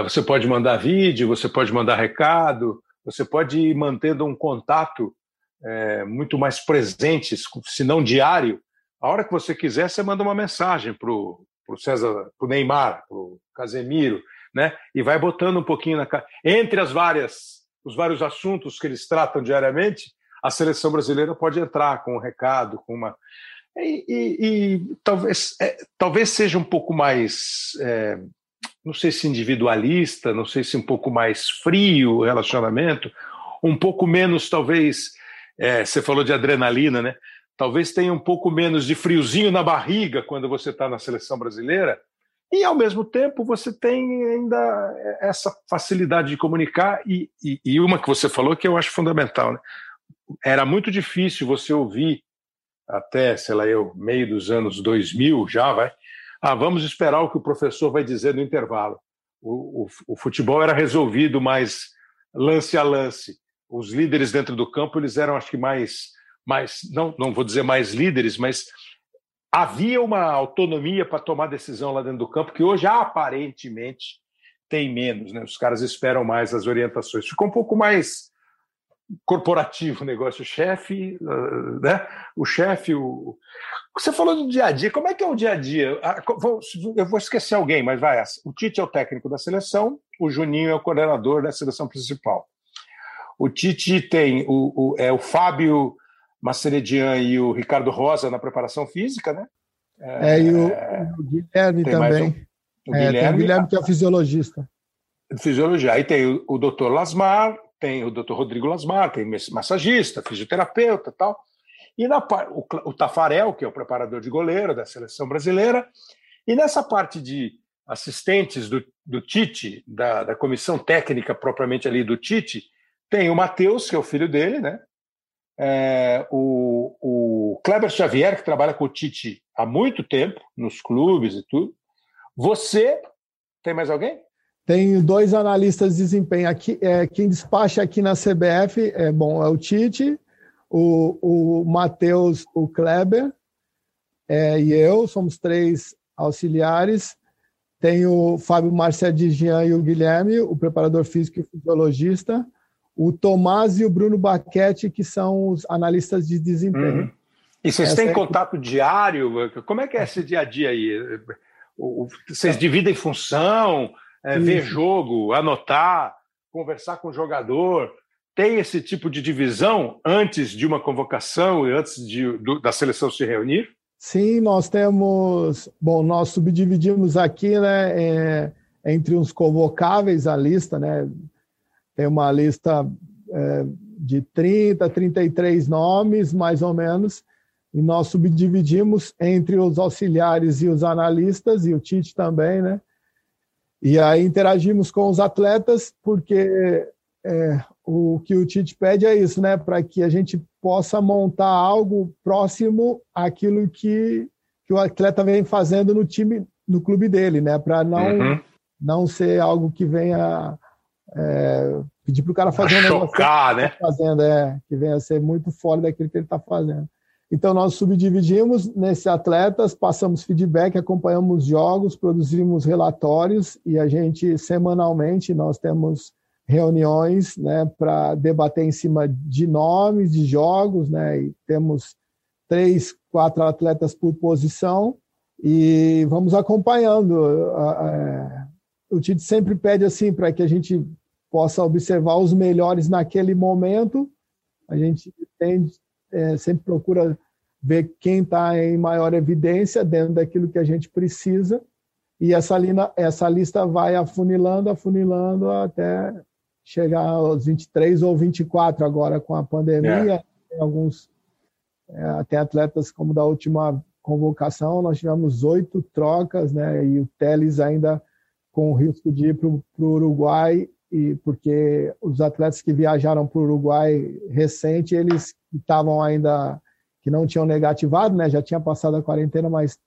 você pode mandar vídeo, você pode mandar recado, você pode ir mantendo um contato é, muito mais presente, se não diário. A hora que você quiser, você manda uma mensagem para o César, para Neymar, para o Casemiro, né? E vai botando um pouquinho na entre as várias os vários assuntos que eles tratam diariamente, a seleção brasileira pode entrar com um recado, com uma e, e, e talvez é, talvez seja um pouco mais é, não sei se individualista, não sei se um pouco mais frio o relacionamento, um pouco menos, talvez, é, você falou de adrenalina, né? Talvez tenha um pouco menos de friozinho na barriga quando você está na seleção brasileira, e ao mesmo tempo você tem ainda essa facilidade de comunicar, e, e, e uma que você falou que eu acho fundamental, né? Era muito difícil você ouvir até, sei lá, eu, meio dos anos 2000 já, vai, ah, vamos esperar o que o professor vai dizer no intervalo. O, o, o, futebol era resolvido mais lance a lance. Os líderes dentro do campo eles eram, acho que mais, mais não, não vou dizer mais líderes, mas havia uma autonomia para tomar decisão lá dentro do campo que hoje aparentemente tem menos, né? Os caras esperam mais as orientações. Ficou um pouco mais corporativo o negócio, o chefe, ah, né? O chefe, o... Você falou do dia a dia, como é que é o dia a dia? Ah, eu vou esquecer alguém, mas vai. O Tite é o técnico da seleção, o Juninho é o coordenador da seleção principal. O Tite tem o, o é o Fábio Maceredian e o Ricardo Rosa na preparação física, né? É, é e o, o Guilherme também. Um, o é, Guilherme, o Guilherme que é fisiologista. Fisiologia. Aí tem o, o doutor Lasmar, tem o doutor Rodrigo Lasmar, tem massagista, fisioterapeuta tal. E na, o, o Tafarel, que é o preparador de goleiro da seleção brasileira. E nessa parte de assistentes do, do Tite, da, da comissão técnica propriamente ali do Tite, tem o Matheus, que é o filho dele, né? É, o, o Kleber Xavier, que trabalha com o Tite há muito tempo, nos clubes e tudo. Você, tem mais alguém? Tenho dois analistas de desempenho aqui. É, quem despacha aqui na CBF é bom, é o Tite, o, o Matheus, o Kleber é, e eu, somos três auxiliares. Tem o Fábio Marcedigian e o Guilherme, o preparador físico e fisiologista. O Tomás e o Bruno Baquete, que são os analistas de desempenho. Uhum. E vocês têm é... contato diário? Como é que é esse dia a dia aí? Vocês dividem função, é, ver jogo, anotar, conversar com o jogador? Tem esse tipo de divisão antes de uma convocação e antes de, do, da seleção se reunir? Sim, nós temos. Bom, nós subdividimos aqui, né, é, entre os convocáveis a lista, né? Tem uma lista é, de 30, 33 nomes, mais ou menos, e nós subdividimos entre os auxiliares e os analistas, e o Tite também, né? E aí interagimos com os atletas, porque é, o que o Tite pede é isso, né? Para que a gente possa montar algo próximo àquilo que, que o atleta vem fazendo no time, no clube dele, né? Para não, uhum. não ser algo que venha é, pedir para o cara fazer um negócio chocar, né? Tá fazendo, é, que venha a ser muito fora daquilo que ele está fazendo. Então, nós subdividimos nesse atletas, passamos feedback, acompanhamos jogos, produzimos relatórios e a gente, semanalmente, nós temos reuniões né, para debater em cima de nomes, de jogos, né, e temos três, quatro atletas por posição e vamos acompanhando. O Tite sempre pede assim para que a gente possa observar os melhores naquele momento. A gente tem é, sempre procura ver quem está em maior evidência dentro daquilo que a gente precisa, e essa, lina, essa lista vai afunilando, afunilando até chegar aos 23 ou 24 agora com a pandemia. É. Alguns, é, até atletas como da última convocação, nós tivemos oito trocas, né? E o Teles ainda com o risco de ir para o Uruguai e porque os atletas que viajaram para o Uruguai recente, eles estavam ainda que não tinham negativado, né? Já tinha passado a quarentena, mas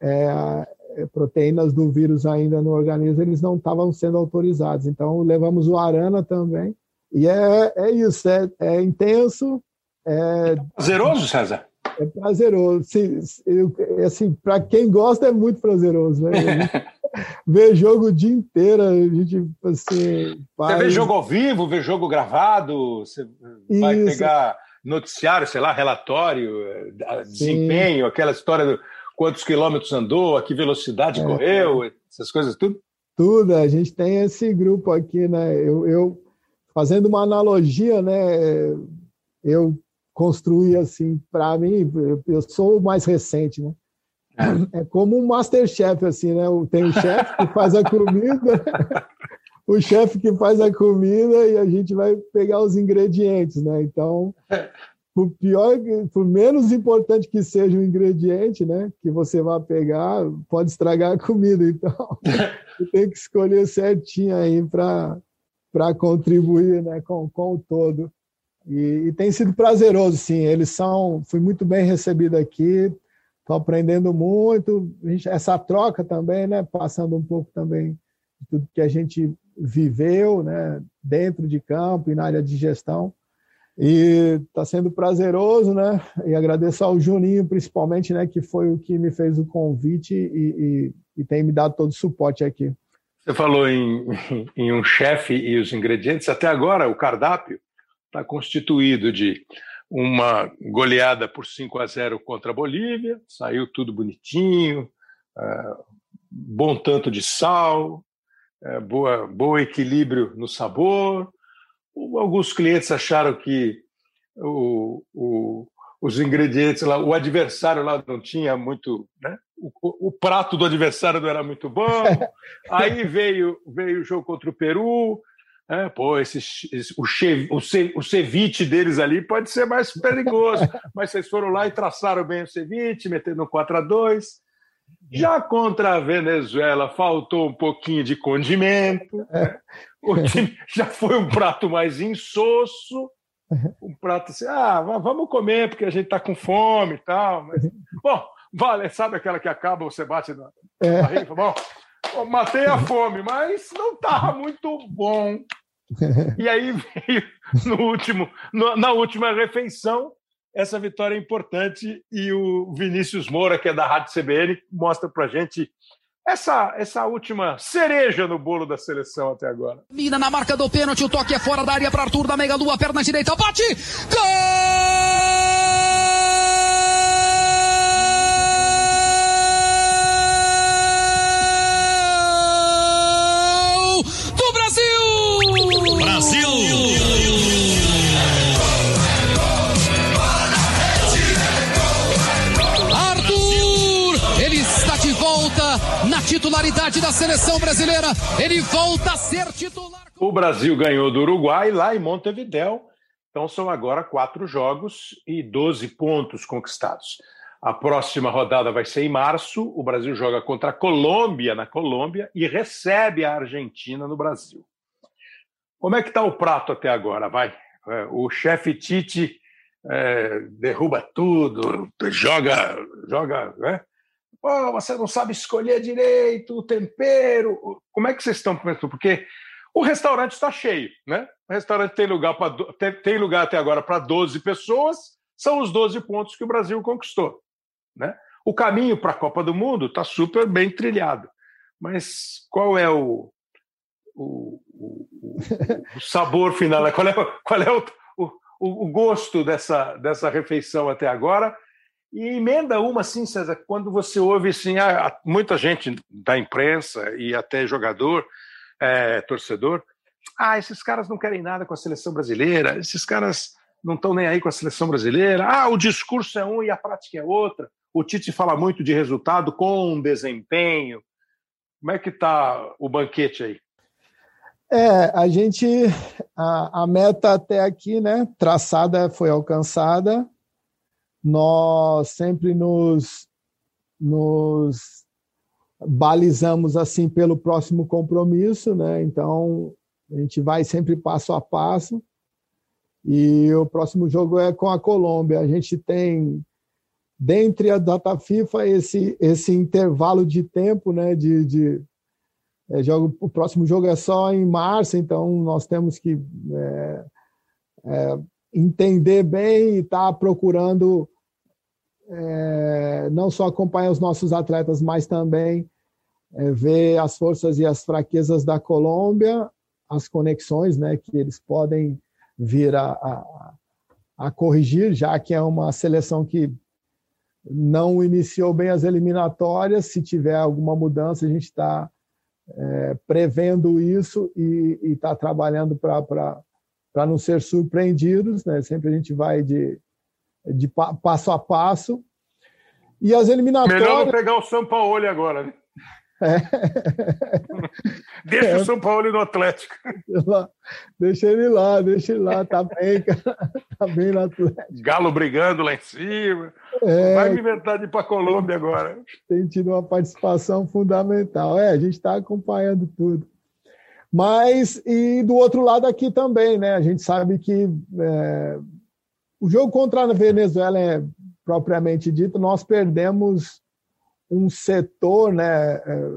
é, é, proteínas do vírus ainda no organismo, eles não estavam sendo autorizados. Então levamos o Arana também. E é, é isso, é, é intenso. É prazeroso, César? É prazeroso. Assim, para quem gosta é muito prazeroso, né? ver jogo o dia inteiro, a gente assim, faz... Você vê jogo ao vivo, vê jogo gravado, você Isso. vai pegar noticiário, sei lá, relatório, eh, desempenho, Sim. aquela história do quantos quilômetros andou, a que velocidade é. correu, essas coisas tudo? Tudo, a gente tem esse grupo aqui, né? Eu, eu fazendo uma analogia, né? Eu construí assim, para mim, eu sou o mais recente, né? É como um Masterchef, assim, né? Tem o chefe que faz a comida, o chefe que faz a comida e a gente vai pegar os ingredientes, né? Então, por pior, por menos importante que seja o ingrediente, né? Que você vai pegar, pode estragar a comida. Então, tem que escolher certinho aí para para contribuir, né? Com, com o todo. E, e tem sido prazeroso, sim. Eles são, fui muito bem recebido aqui Estou aprendendo muito. Essa troca também, né? Passando um pouco também de tudo que a gente viveu, né? Dentro de campo e na área de gestão. E está sendo prazeroso, né? E agradeço ao Juninho, principalmente, né? Que foi o que me fez o convite e, e, e tem me dado todo o suporte aqui. Você falou em, em um chefe e os ingredientes. Até agora, o cardápio está constituído de uma goleada por 5 a 0 contra a Bolívia, saiu tudo bonitinho, uh, bom tanto de sal, uh, boa, bom equilíbrio no sabor. Alguns clientes acharam que o, o, os ingredientes lá, o adversário lá não tinha muito, né? O, o, prato do adversário não era muito bom. Aí veio veio o jogo contra o Peru, é, pô, esse, esse, o, che, o, ce, o ceviche deles ali pode ser mais perigoso, mas vocês foram lá e traçaram bem o ceviche, metendo um 4 a 2 Já contra a Venezuela faltou um pouquinho de condimento, né? o time já foi um prato mais insosso, um prato assim, ah, vamos comer porque a gente está com fome e tal. Mas, bom, vale, sabe aquela que acaba, você bate na, na barriga, bom, matei a fome, mas não estava muito bom. E aí veio no último, no, na última refeição essa vitória é importante e o Vinícius Moura, que é da Rádio CBN, mostra para gente essa, essa última cereja no bolo da seleção até agora. Mina na marca do pênalti, o toque é fora da área para Arthur da Mega Lua, perna direita, bate! Gol! Titularidade da seleção brasileira. Ele volta a ser titular. O Brasil ganhou do Uruguai lá em Montevidéu. Então são agora quatro jogos e 12 pontos conquistados. A próxima rodada vai ser em março. O Brasil joga contra a Colômbia na Colômbia e recebe a Argentina no Brasil. Como é que está o prato até agora? Vai. É, o chefe Tite é, derruba tudo, joga, joga, né? Pô, você não sabe escolher direito o tempero. Como é que vocês estão pensando? Porque o restaurante está cheio, né? O restaurante tem lugar, pra, tem, tem lugar até agora para 12 pessoas, são os 12 pontos que o Brasil conquistou. Né? O caminho para a Copa do Mundo está super bem trilhado. Mas qual é o, o, o, o sabor final? Qual é, qual é o, o, gosto dessa, dessa refeição até agora? E emenda uma, assim, César, quando você ouve assim, muita gente da imprensa e até jogador, é, torcedor, ah, esses caras não querem nada com a seleção brasileira, esses caras não estão nem aí com a seleção brasileira, ah, o discurso é um e a prática é outra. O Tite fala muito de resultado com desempenho. Como é que está o banquete aí? É, a gente a, a, meta até aqui, né, traçada foi alcançada. Nós sempre nos nos balizamos assim pelo próximo compromisso, né? Então a gente vai sempre passo a passo. E o próximo jogo é com a Colômbia. A gente tem dentre a data FIFA esse esse intervalo de tempo, né, de, de é, jogo, o próximo jogo é só em março, então nós temos que é, é, entender bem e tá procurando é, não só acompanhar os nossos atletas, mas também é, ver as forças e as fraquezas da Colômbia, as conexões, né, que eles podem vir a, a, a corrigir, já que é uma seleção que não iniciou bem as eliminatórias. Se tiver alguma mudança, a gente está é, prevendo isso e está trabalhando para não ser surpreendidos. Né? Sempre a gente vai de, de passo a passo. E as eliminatórias. Melhor não pegar o São Paulo agora, né? É. deixa é. o São Paulo no Atlético. Deixa ele lá, deixa ele lá, tá bem, tá bem no Atlético. Galo brigando lá em cima. É. Vai me inventar de ir para Colômbia agora. Tem tido uma participação fundamental. É, a gente está acompanhando tudo. Mas, e do outro lado aqui também, né? A gente sabe que é, o jogo contra a Venezuela é propriamente dito, nós perdemos um setor né, é,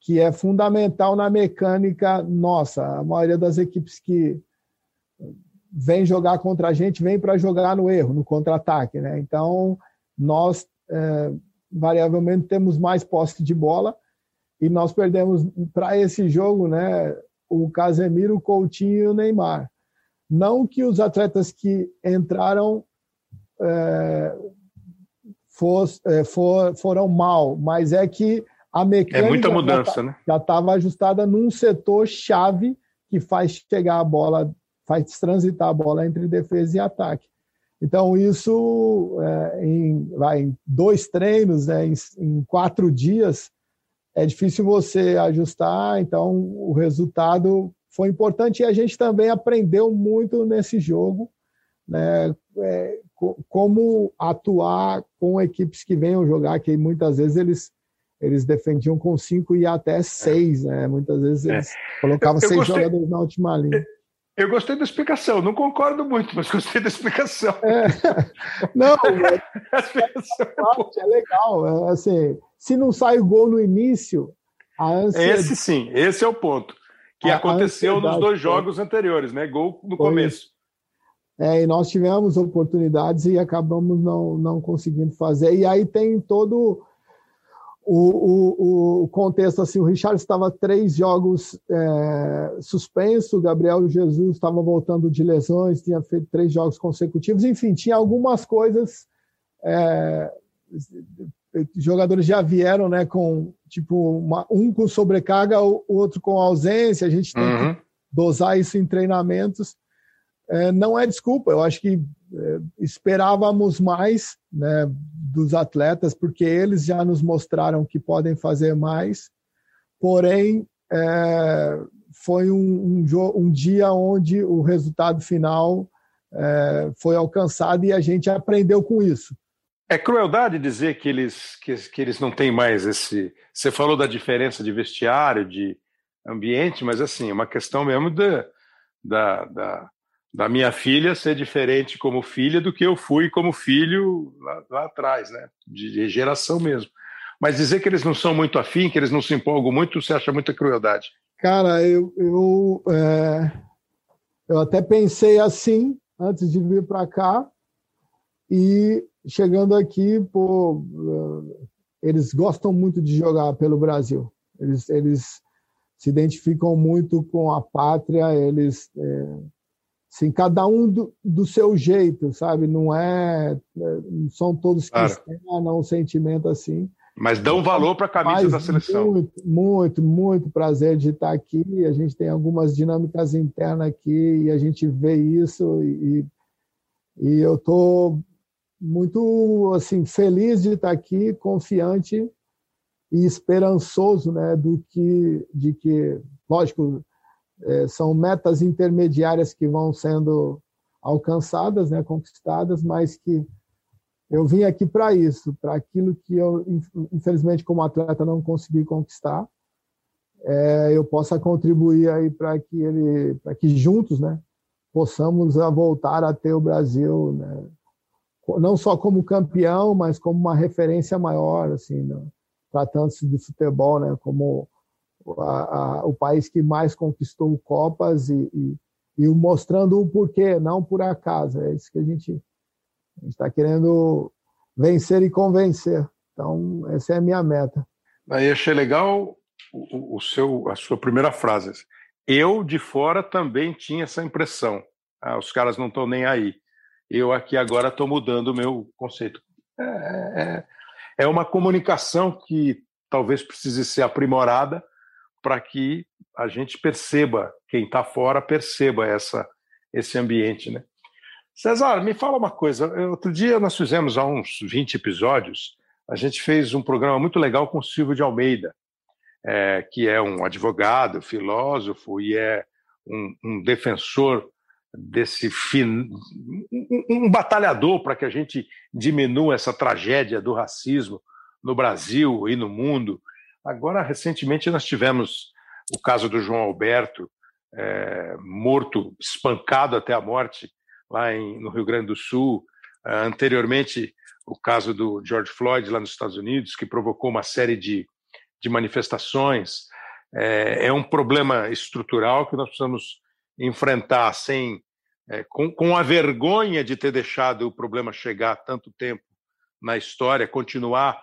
que é fundamental na mecânica nossa. A maioria das equipes que vem jogar contra a gente vem para jogar no erro, no contra-ataque. Né? Então, nós é, variavelmente temos mais posse de bola e nós perdemos para esse jogo né, o Casemiro, o Coutinho e o Neymar. Não que os atletas que entraram é, for, é, for, foram mal, mas é que a mecânica é muita mudança, já, né? já estava ajustada num setor chave que faz chegar a bola, faz transitar a bola entre defesa e ataque. Então isso é, em, vai, em dois treinos, né, em, em quatro dias é difícil você ajustar. Então o resultado foi importante e a gente também aprendeu muito nesse jogo, né? É, como atuar com equipes que venham jogar, que muitas vezes eles eles defendiam com cinco e até seis, né? Muitas vezes é. eles é. colocavam eu seis gostei, jogadores na última linha. Eu gostei da explicação, não concordo muito, mas gostei da explicação. É. Não, é, é legal. É, assim, se não sai o gol no início, a ansiedade... Esse sim, esse é o ponto. Que a aconteceu nos dois jogos anteriores, né? Gol no começo. É, e nós tivemos oportunidades e acabamos não, não conseguindo fazer. E aí tem todo o, o, o contexto assim, o Richard estava três jogos é, suspenso, o Gabriel Jesus estava voltando de lesões, tinha feito três jogos consecutivos, enfim, tinha algumas coisas. É, jogadores já vieram, né, com tipo uma, um com sobrecarga, o outro com ausência. A gente tem uhum. que dosar isso em treinamentos é, não é desculpa. Eu acho que esperávamos mais né, dos atletas, porque eles já nos mostraram que podem fazer mais, porém, é, foi um, um, um, dia onde o resultado final é, foi alcançado e a gente aprendeu com isso. É crueldade dizer que eles, que, que eles não têm mais esse. Você falou da diferença de vestiário, de ambiente, mas assim, é uma questão mesmo da, da, da, da, minha filha ser diferente como filha do que eu fui como filho lá, lá atrás, né? De, de, geração mesmo. Mas dizer que eles não são muito afim, que eles não se empolgam muito, você acha muita crueldade? Cara, eu, eu, é, eu até pensei assim antes de vir para cá e chegando aqui, pô, eles gostam muito de jogar pelo Brasil. Eles, eles se identificam muito com a pátria, eles é, assim, cada um do, do, seu jeito, sabe? Não é, é são todos claro. cristãos, não um sentimento assim. Mas dão valor para a camisa da seleção. Muito, muito, muito prazer de estar aqui. A gente tem algumas dinâmicas internas aqui e a gente vê isso e, e eu estou muito assim feliz de estar aqui, confiante e esperançoso, né, do que de que, lógico, são metas intermediárias que vão sendo alcançadas, né, conquistadas, mas que eu vim aqui para isso, para aquilo que eu, infelizmente, como atleta, não consegui conquistar. É, eu possa contribuir aí para que ele, para que juntos, né, possamos voltar a ter o Brasil, né, não só como campeão, mas como uma referência maior, assim, né, tratando-se de futebol, né, como a, a, o país que mais conquistou Copas e, e, e mostrando o porquê, não por acaso. É isso que a gente está querendo vencer e convencer. Então, essa é a minha meta. Aí achei legal o, o seu, a sua primeira frase. Eu, de fora, também tinha essa impressão. Ah, os caras não estão nem aí. Eu aqui agora estou mudando o meu conceito. É, é, é uma comunicação que talvez precise ser aprimorada para que a gente perceba, quem está fora perceba essa, esse ambiente, né? César, me fala uma coisa. Outro dia nós fizemos há uns 20 episódios, a gente fez um programa muito legal com o Silvio de Almeida, é, que é um advogado, filósofo e é um, um defensor desse fin... um, um batalhador para que a gente diminua essa tragédia do racismo no Brasil e no mundo. Agora, recentemente, nós tivemos o caso do João Alberto, é, morto, espancado até a morte lá em, no Rio Grande do Sul. Uh, anteriormente, o caso do George Floyd lá nos Estados Unidos, que provocou uma série de, de manifestações. É, é um problema estrutural que nós precisamos enfrentar sem é, com, com a vergonha de ter deixado o problema chegar tanto tempo na história, continuar é,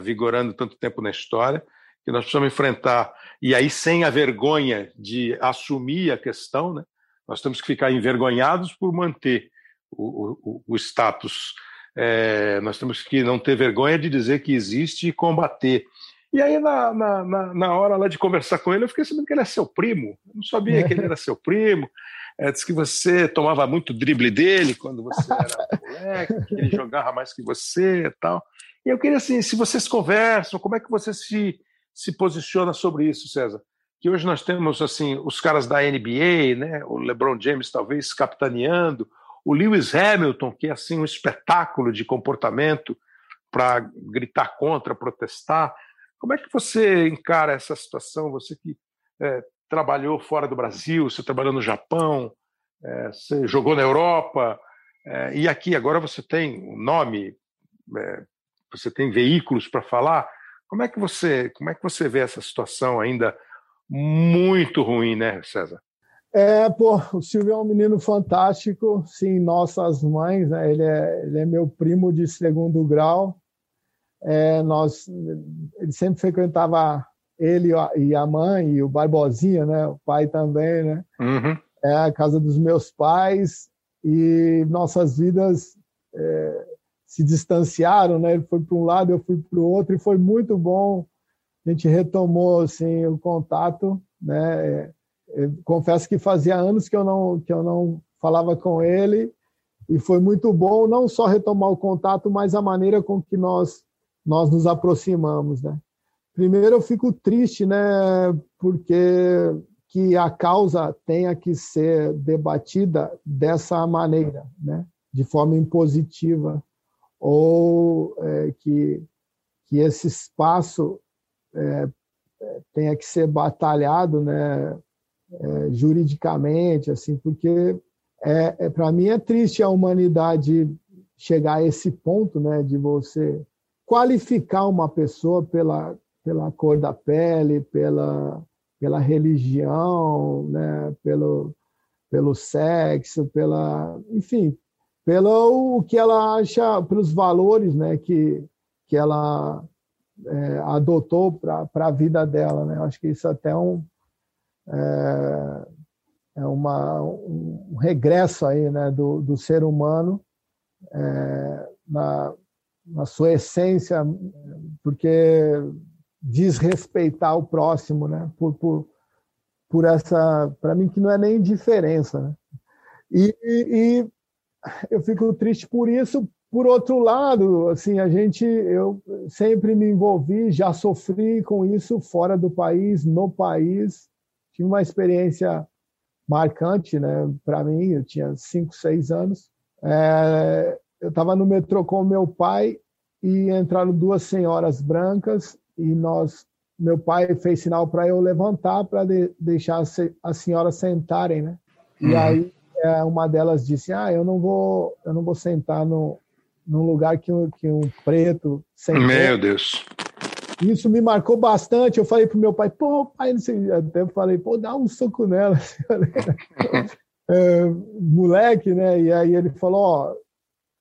vigorando tanto tempo na história, que nós precisamos enfrentar. E aí, sem a vergonha de assumir a questão, né, nós temos que ficar envergonhados por manter o, o, o status. É, nós temos que não ter vergonha de dizer que existe e combater. E aí, na, na, na hora lá de conversar com ele, eu fiquei sabendo que ele é seu primo. Eu não sabia que ele era seu primo. É, diz que você tomava muito drible dele quando você era moleque, que ele jogava mais que você e tal. E eu queria, assim, se vocês conversam, como é que você se, se posiciona sobre isso, César? Que hoje nós temos, assim, os caras da NBA, né? O LeBron James talvez capitaneando, o Lewis Hamilton, que é, assim, um espetáculo de comportamento para gritar contra, protestar. Como é que você encara essa situação? Você que é, trabalhou fora do Brasil, você trabalhou no Japão, é, você jogou na Europa, é, e aqui agora você tem um nome, é, você tem veículos para falar. Como é que você, como é que você vê essa situação ainda muito ruim, né, César? É, pô, o Silvio é um menino fantástico, sim, nossas mães, né? Ele é, ele é meu primo de segundo grau, é, nós, ele sempre frequentava ele e a mãe e o Barbosinha, né? O pai também, né? Uhum. É a casa dos meus pais e nossas vidas é, se distanciaram, né? Ele foi para um lado, eu fui para o outro e foi muito bom. A gente retomou assim o contato, né? É, confesso que fazia anos que eu não que eu não falava com ele e foi muito bom não só retomar o contato, mas a maneira com que nós nós nos aproximamos, né? Primeiro eu fico triste, né, porque que a causa tenha que ser debatida dessa maneira, né, de forma impositiva, ou é, que que esse espaço é, tenha que ser batalhado, né, é, juridicamente, assim, porque é, é para mim é triste a humanidade chegar a esse ponto, né, de você qualificar uma pessoa pela pela cor da pele, pela pela religião, né, pelo pelo sexo, pela, enfim, pelo que ela acha, pelos valores, né, que que ela é, adotou para a vida dela, né? Acho que isso até é um é, é uma, um regresso aí, né, do, do ser humano é, na, na sua essência, porque desrespeitar o próximo, né, por, por, por essa, para mim que não é nem diferença, né? E, e, eu fico triste por isso. Por outro lado, assim, a gente, eu sempre me envolvi, já sofri com isso fora do país, no país. Tive uma experiência marcante, né? Para mim, eu tinha cinco, seis anos. É, eu estava no metrô com meu pai e entraram duas senhoras brancas e nós, meu pai fez sinal para eu levantar para de, deixar as senhoras sentarem, né? E uhum. aí é, uma delas disse: "Ah, eu não vou, eu não vou sentar no num lugar que um, que um preto sentou". Meu Deus. Isso me marcou bastante. Eu falei pro meu pai, pô, pai, não sei, até falei, pô, dá um soco nela. é, moleque, né? E aí ele falou, ó,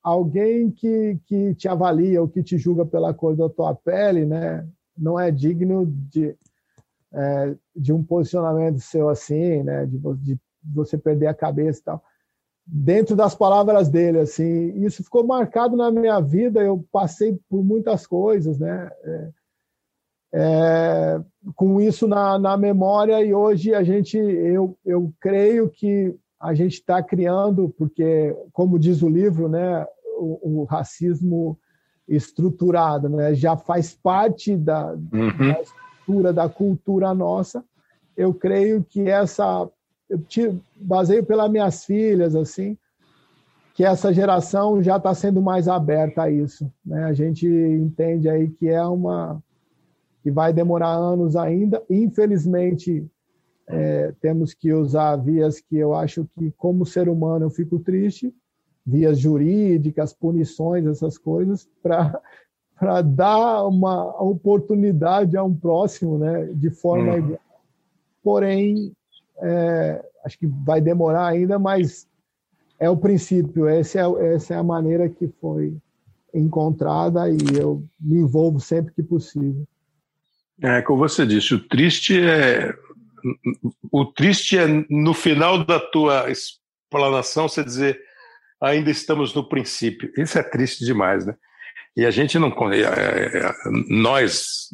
alguém que, que te avalia ou que te julga pela cor da tua pele, né? Não é digno de, é, de um posicionamento seu assim, né? De, de você perder a cabeça e tal dentro das palavras dele, assim, isso ficou marcado na minha vida. Eu passei por muitas coisas, né? É, é, com isso na, na memória e hoje a gente eu, eu creio que a gente está criando porque como diz o livro né o, o, racismo estruturado né já faz parte da, uhum. da estrutura da cultura nossa eu creio que essa eu te baseio pelas minhas filhas assim que essa geração já está sendo mais aberta a isso né a gente entende aí que é uma que vai demorar anos ainda. Infelizmente, é, temos que usar vias que eu acho que, como ser humano, eu fico triste, vias jurídicas, punições, essas coisas, para dar uma oportunidade a um próximo, né, de forma uhum. igual. Porém, é, acho que vai demorar ainda, mas é o princípio, essa é, essa é a maneira que foi encontrada e eu me envolvo sempre que possível. É, como você disse, o triste é o triste é no final da tua explanação você dizer ainda estamos no princípio. Isso é triste demais, né? E a gente não é, é, nós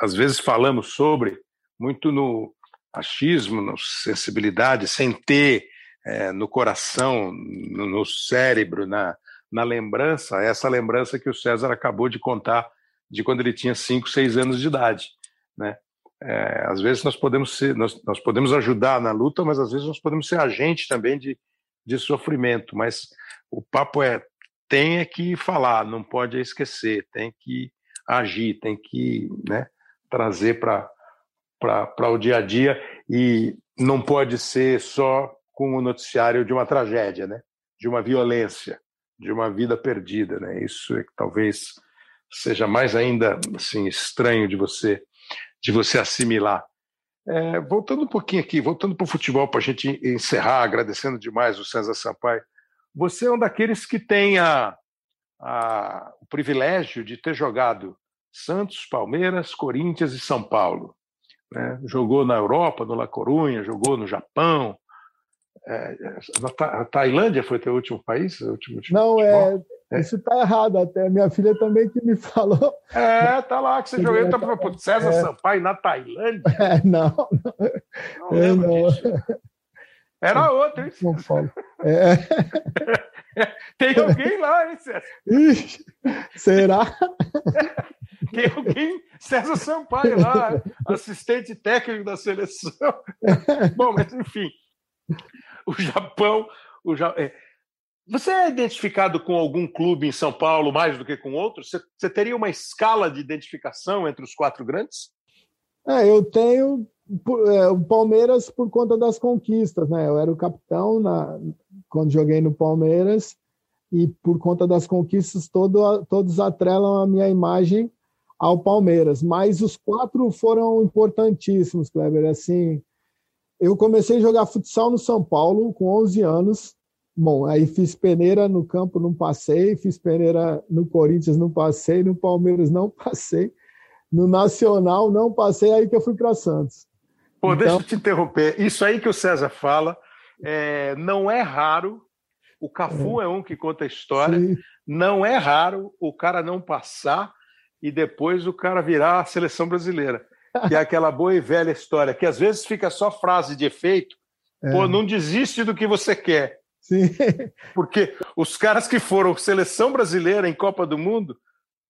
às vezes falamos sobre muito no achismo, na sensibilidade, sem ter é, no coração, no, no cérebro, na, na lembrança, essa lembrança que o César acabou de contar de quando ele tinha 5, 6 anos de idade, né? É, às vezes nós podemos ser, nós, nós podemos ajudar na luta, mas às vezes nós podemos ser agente também de, de sofrimento. Mas o papo é tem que falar, não pode esquecer, tem que agir, tem que né, trazer para para o dia a dia e não pode ser só com o noticiário de uma tragédia, né? De uma violência, de uma vida perdida, né? Isso é que talvez seja mais ainda assim estranho de você de você assimilar. É, voltando um pouquinho aqui, voltando para o futebol para a gente encerrar, agradecendo demais o César Sampaio. Você é um daqueles que tem a, a, o privilégio de ter jogado Santos, Palmeiras, Corinthians e São Paulo. Né? Jogou na Europa, no La Corunha, jogou no Japão. É, a Tailândia foi teu último país? Último, último Não, é é. Isso está errado até. Minha filha também que me falou. É, tá lá que você jogou. Tá, pro César é. Sampaio na Tailândia? É, não. Não lembro não. disso. Era outro, hein? São Paulo. É. Tem alguém lá, hein, César? Ixi, será? Tem alguém, César Sampaio lá, assistente técnico da seleção. Bom, mas enfim, o Japão. O ja... É. Você é identificado com algum clube em São Paulo mais do que com outros? Você, você teria uma escala de identificação entre os quatro grandes? É, eu tenho é, o Palmeiras por conta das conquistas, né? Eu era o capitão na, quando joguei no Palmeiras e por conta das conquistas todo, todos atrelam a minha imagem ao Palmeiras. Mas os quatro foram importantíssimos, Kleber. Assim, eu comecei a jogar futsal no São Paulo com 11 anos. Bom, aí fiz peneira no campo, não passei. Fiz peneira no Corinthians, não passei. No Palmeiras, não passei. No Nacional, não passei. Aí que eu fui para Santos. Pô, então... deixa eu te interromper. Isso aí que o César fala é, não é raro. O Cafu é. é um que conta a história. Sim. Não é raro o cara não passar e depois o cara virar a seleção brasileira. Que é aquela boa e velha história, que às vezes fica só frase de efeito. É. Pô, não desiste do que você quer. Sim. Porque os caras que foram seleção brasileira em Copa do Mundo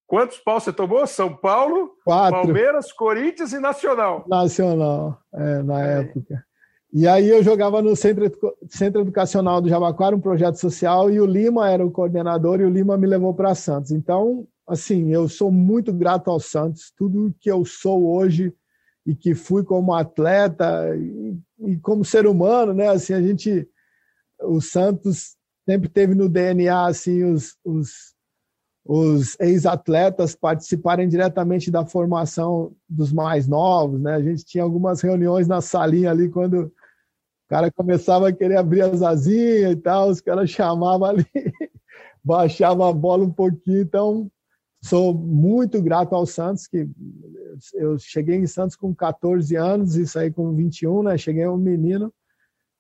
Quantos pau você tomou? São Paulo, Quatro. Palmeiras, Corinthians e Nacional. Nacional, é, na é. época. E aí eu jogava no Centro, Centro Educacional do Jabaquara, um projeto social, e o Lima era o coordenador, e o Lima me levou para Santos. Então, assim, eu sou muito grato ao Santos. Tudo que eu sou hoje e que fui como atleta e, e como ser humano, né? Assim, a gente... O Santos sempre teve no DNA, assim, os, os os ex-atletas participarem diretamente da formação dos mais novos, né? A gente tinha algumas reuniões na salinha ali quando o cara começava a querer abrir as asinhas e tal, os caras chamavam ali, baixava a bola um pouquinho, então sou muito grato ao Santos que eu cheguei em Santos com 14 anos e saí com 21, né? Cheguei um menino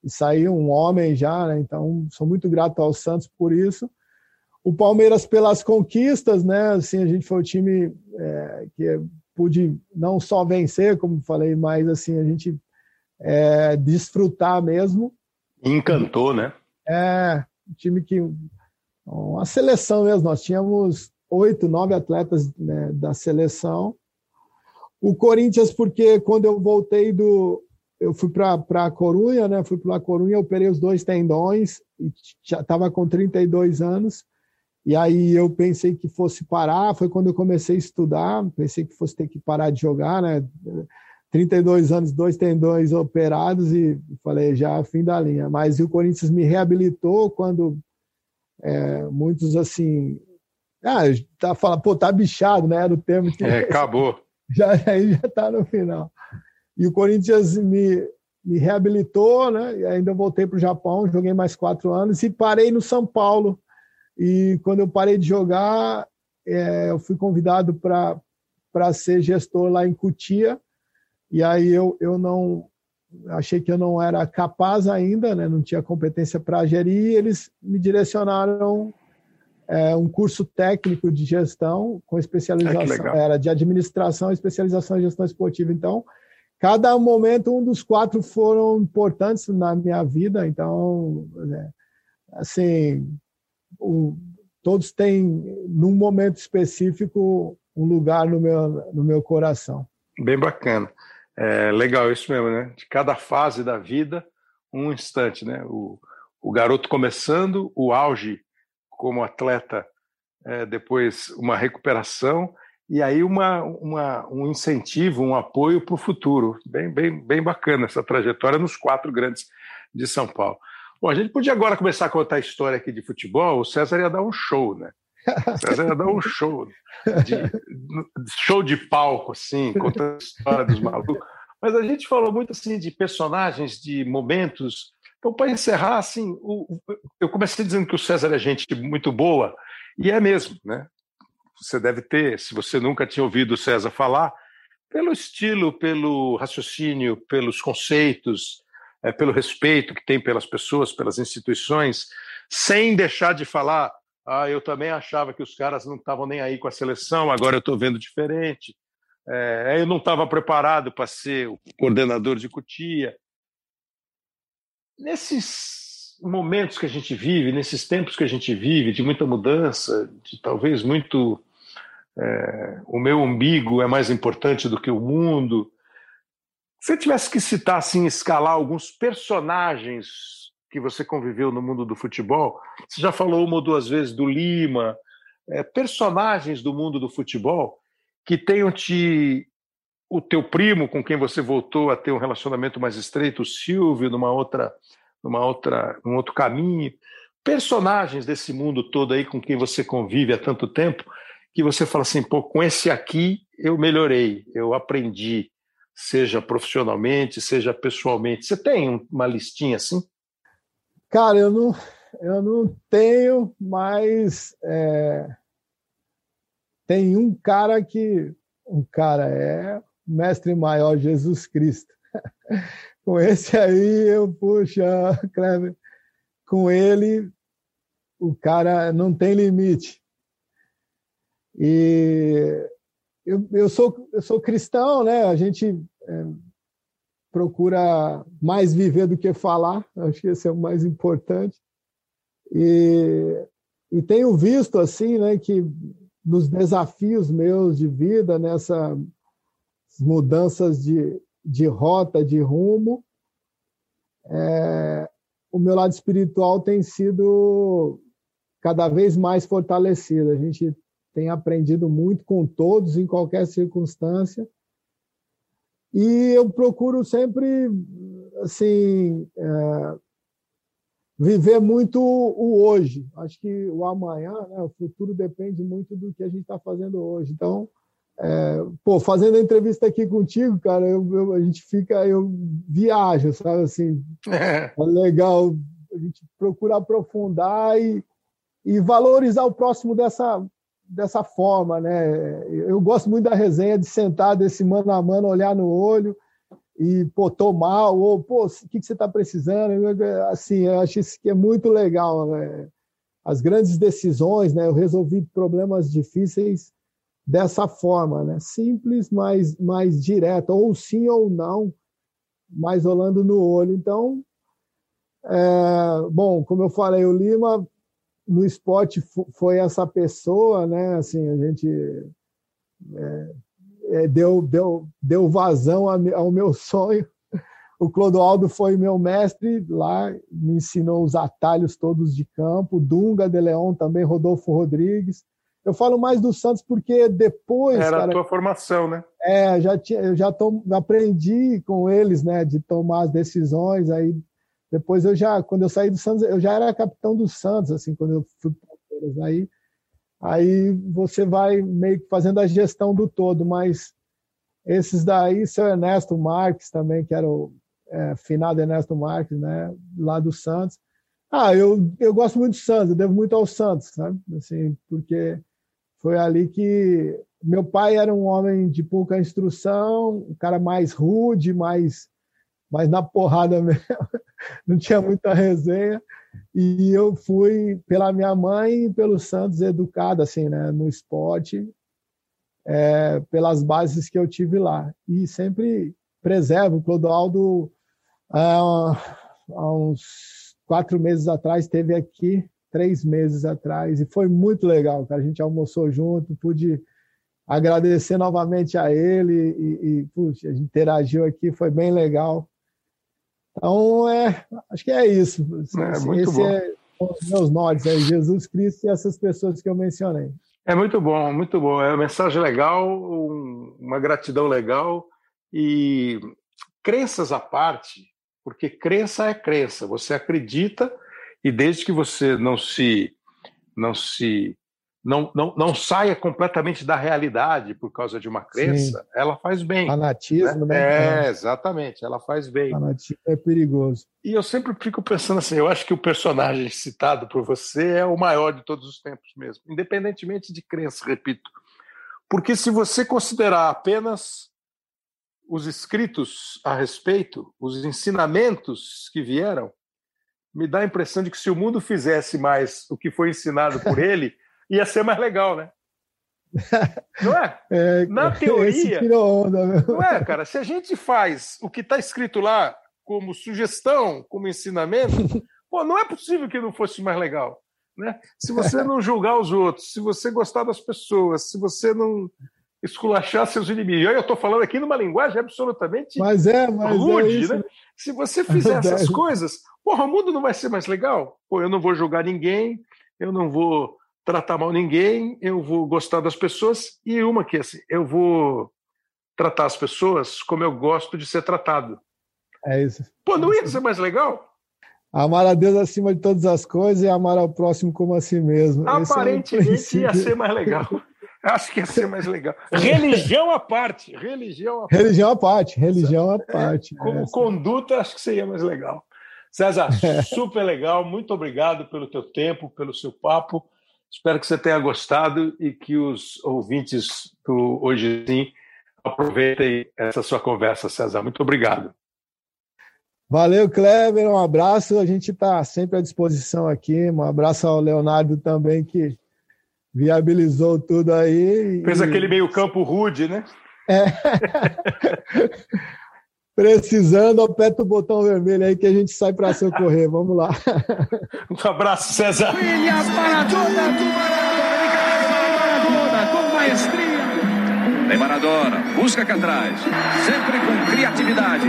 e saí um homem já, né? Então sou muito grato ao Santos por isso o Palmeiras pelas conquistas, né? Assim, a gente foi o time é, que pude não só vencer, como falei, mas assim a gente é, desfrutar mesmo. Encantou, né? É, um time que uma seleção mesmo. Nós tínhamos oito, nove atletas né, da seleção. O Corinthians, porque quando eu voltei do. Eu fui para a Corunha, né? Fui para a Corunha, operei os dois tendões, e já estava com 32 anos. E aí eu pensei que fosse parar, foi quando eu comecei a estudar, pensei que fosse ter que parar de jogar, né? 32 anos, dois tendões operados e falei, já fim da linha. Mas o Corinthians me reabilitou quando é, muitos assim, ah, tá falando, pô, tá bichado, né? Era o termo que é, acabou. Já aí já tá no final. E o Corinthians me, me reabilitou, né? E ainda voltei para o Japão, joguei mais quatro anos e parei no São Paulo e quando eu parei de jogar, é, eu fui convidado para ser gestor lá em Cutia. E aí eu, eu não achei que eu não era capaz ainda, né? não tinha competência para gerir. E eles me direcionaram é, um curso técnico de gestão com especialização, era de administração, especialização em gestão esportiva. Então, cada momento um dos quatro foram importantes na minha vida. Então, né, assim, o, todos têm, num momento específico, um lugar no meu, no meu coração. Bem bacana. É legal isso mesmo, né? De cada fase da vida, um instante, né? O, o garoto começando, o auge como atleta, é, depois uma recuperação e aí uma, uma, um incentivo, um apoio para o futuro. Bem, bem, bem bacana essa trajetória nos quatro grandes de São Paulo. Bom, a gente podia agora começar a contar a história aqui de futebol. O César ia dar um show, né? O César ia dar um show, de, show de palco, assim, contando a história dos malucos. Mas a gente falou muito assim de personagens, de momentos. Então, para encerrar, assim, o, eu comecei dizendo que o César é gente muito boa, e é mesmo, né? Você deve ter, se você nunca tinha ouvido o César falar, pelo estilo, pelo raciocínio, pelos conceitos, é, pelo respeito que tem pelas pessoas, pelas instituições, sem deixar de falar, ah, eu também achava que os caras não estavam nem aí com a seleção, agora eu estou vendo diferente. É, eu não estava preparado para ser o coordenador de Cutia. Nesses momentos que a gente vive, nesses tempos que a gente vive, de muita mudança, de talvez muito. É, o meu umbigo é mais importante do que o mundo. Se você tivesse que citar, assim, escalar alguns personagens que você conviveu no mundo do futebol, você já falou uma ou duas vezes do Lima, é, personagens do mundo do futebol que tenham te. O teu primo, com quem você voltou a ter um relacionamento mais estreito, o Silvio, numa outra numa outra, num outro caminho. Personagens desse mundo todo aí com quem você convive há tanto tempo, que você fala assim, pô, com esse aqui eu melhorei, eu aprendi, seja profissionalmente, seja pessoalmente. Você tem uma listinha assim? Cara, eu não, eu não tenho, mas é, tem um cara que um cara é mestre maior Jesus Cristo. com esse aí eu, puxa, Kleber, com ele o cara não tem limite. E eu, eu, sou, eu sou cristão, né? A gente é, procura mais viver do que falar, acho que esse é o mais importante. E, e tenho visto, assim, né, que nos desafios meus de vida, nessas mudanças de, de rota, de rumo, é, o meu lado espiritual tem sido cada vez mais fortalecido. A gente tem aprendido muito com todos, em qualquer circunstância. E eu procuro sempre, assim, é, viver muito o hoje. Acho que o amanhã, né, o futuro depende muito do que a gente está fazendo hoje. Então, é, pô, fazendo a entrevista aqui contigo, cara, eu, eu, a gente fica, eu viajo, sabe assim, é. é legal, a gente procura aprofundar e, e valorizar o próximo dessa, dessa forma, né? Eu gosto muito da resenha de sentar desse mano a mano, olhar no olho e, pô, tomar, ou, pô, o que, que você está precisando? Assim, eu acho isso que é muito legal, né? As grandes decisões, né? Eu resolvi problemas difíceis dessa forma, né? Simples, mas mais direta, ou sim ou não, mais olhando no olho. Então, é, bom, como eu falei, o Lima no esporte foi essa pessoa, né? Assim, a gente é, é, deu, deu, deu vazão ao meu sonho. O Clodoaldo foi meu mestre lá, me ensinou os atalhos todos de campo. Dunga de Leão também, Rodolfo Rodrigues. Eu falo mais do Santos porque depois. Era cara, a tua formação, né? É, já tinha, eu já tom, aprendi com eles, né, de tomar as decisões. Aí depois eu já, quando eu saí do Santos, eu já era capitão do Santos, assim, quando eu fui para aí, aí você vai meio que fazendo a gestão do todo, mas esses daí, seu Ernesto Marques também, que era o é, finado Ernesto Marques, né, lá do Santos. Ah, eu, eu gosto muito do Santos, eu devo muito ao Santos, sabe? Assim, porque foi ali que meu pai era um homem de pouca instrução, um cara mais rude, mais, mais na porrada mesmo, não tinha muita resenha. E eu fui pela minha mãe e pelo Santos educado assim, né, no esporte, é, pelas bases que eu tive lá. E sempre preservo. O Clodoaldo, há, há uns quatro meses atrás, esteve aqui três meses atrás, e foi muito legal, cara. A gente almoçou junto, pude agradecer novamente a ele e, e puxa, a gente interagiu aqui, foi bem legal. Então, é, acho que é isso. É, muito Esse bom. é os meus nortes, é Jesus Cristo e essas pessoas que eu mencionei. É muito bom, muito bom. É uma mensagem legal, um, uma gratidão legal e crenças à parte, porque crença é crença. Você acredita e desde que você não se não se não, não, não saia completamente da realidade por causa de uma crença, Sim. ela faz bem. Fanatismo, né? né? É, exatamente, ela faz bem. Fanatismo é perigoso. E eu sempre fico pensando assim, eu acho que o personagem citado por você é o maior de todos os tempos mesmo, independentemente de crença, repito. Porque se você considerar apenas os escritos a respeito, os ensinamentos que vieram, me dá a impressão de que se o mundo fizesse mais o que foi ensinado por ele, ia ser mais legal, né? Não é? é Na teoria. Onda, não é, cara? Se a gente faz o que está escrito lá como sugestão, como ensinamento, Pô, não é possível que não fosse mais legal. Né? Se você não julgar os outros, se você gostar das pessoas, se você não esculachar seus inimigos. Eu estou falando aqui numa linguagem absolutamente mas é, mas rude, é né? Se você fizer essas coisas, porra, o mundo não vai ser mais legal. Pô, eu não vou julgar ninguém, eu não vou tratar mal ninguém, eu vou gostar das pessoas e uma que assim, eu vou tratar as pessoas como eu gosto de ser tratado. É isso. Pô, não ia ser mais legal? Amar a Deus acima de todas as coisas e amar ao próximo como a si mesmo. Aparentemente é ia ser mais legal. Acho que ia ser mais legal. Religião à parte. Religião à parte. Religião à parte. Religião à parte. É, como conduta, acho que seria mais legal. César, super legal. Muito obrigado pelo teu tempo, pelo seu papo. Espero que você tenha gostado e que os ouvintes do Hoje Sim aproveitem essa sua conversa, César. Muito obrigado. Valeu, Kleber. Um abraço. A gente está sempre à disposição aqui. Um abraço ao Leonardo também, que viabilizou tudo aí. Fez e... aquele meio-campo rude, né? É. Precisando, aperta o botão vermelho aí que a gente sai para socorrer. Vamos lá. Um abraço, César. William Maradona do Maradona com maestria. Vem Maradona, busca aqui atrás, sempre com criatividade.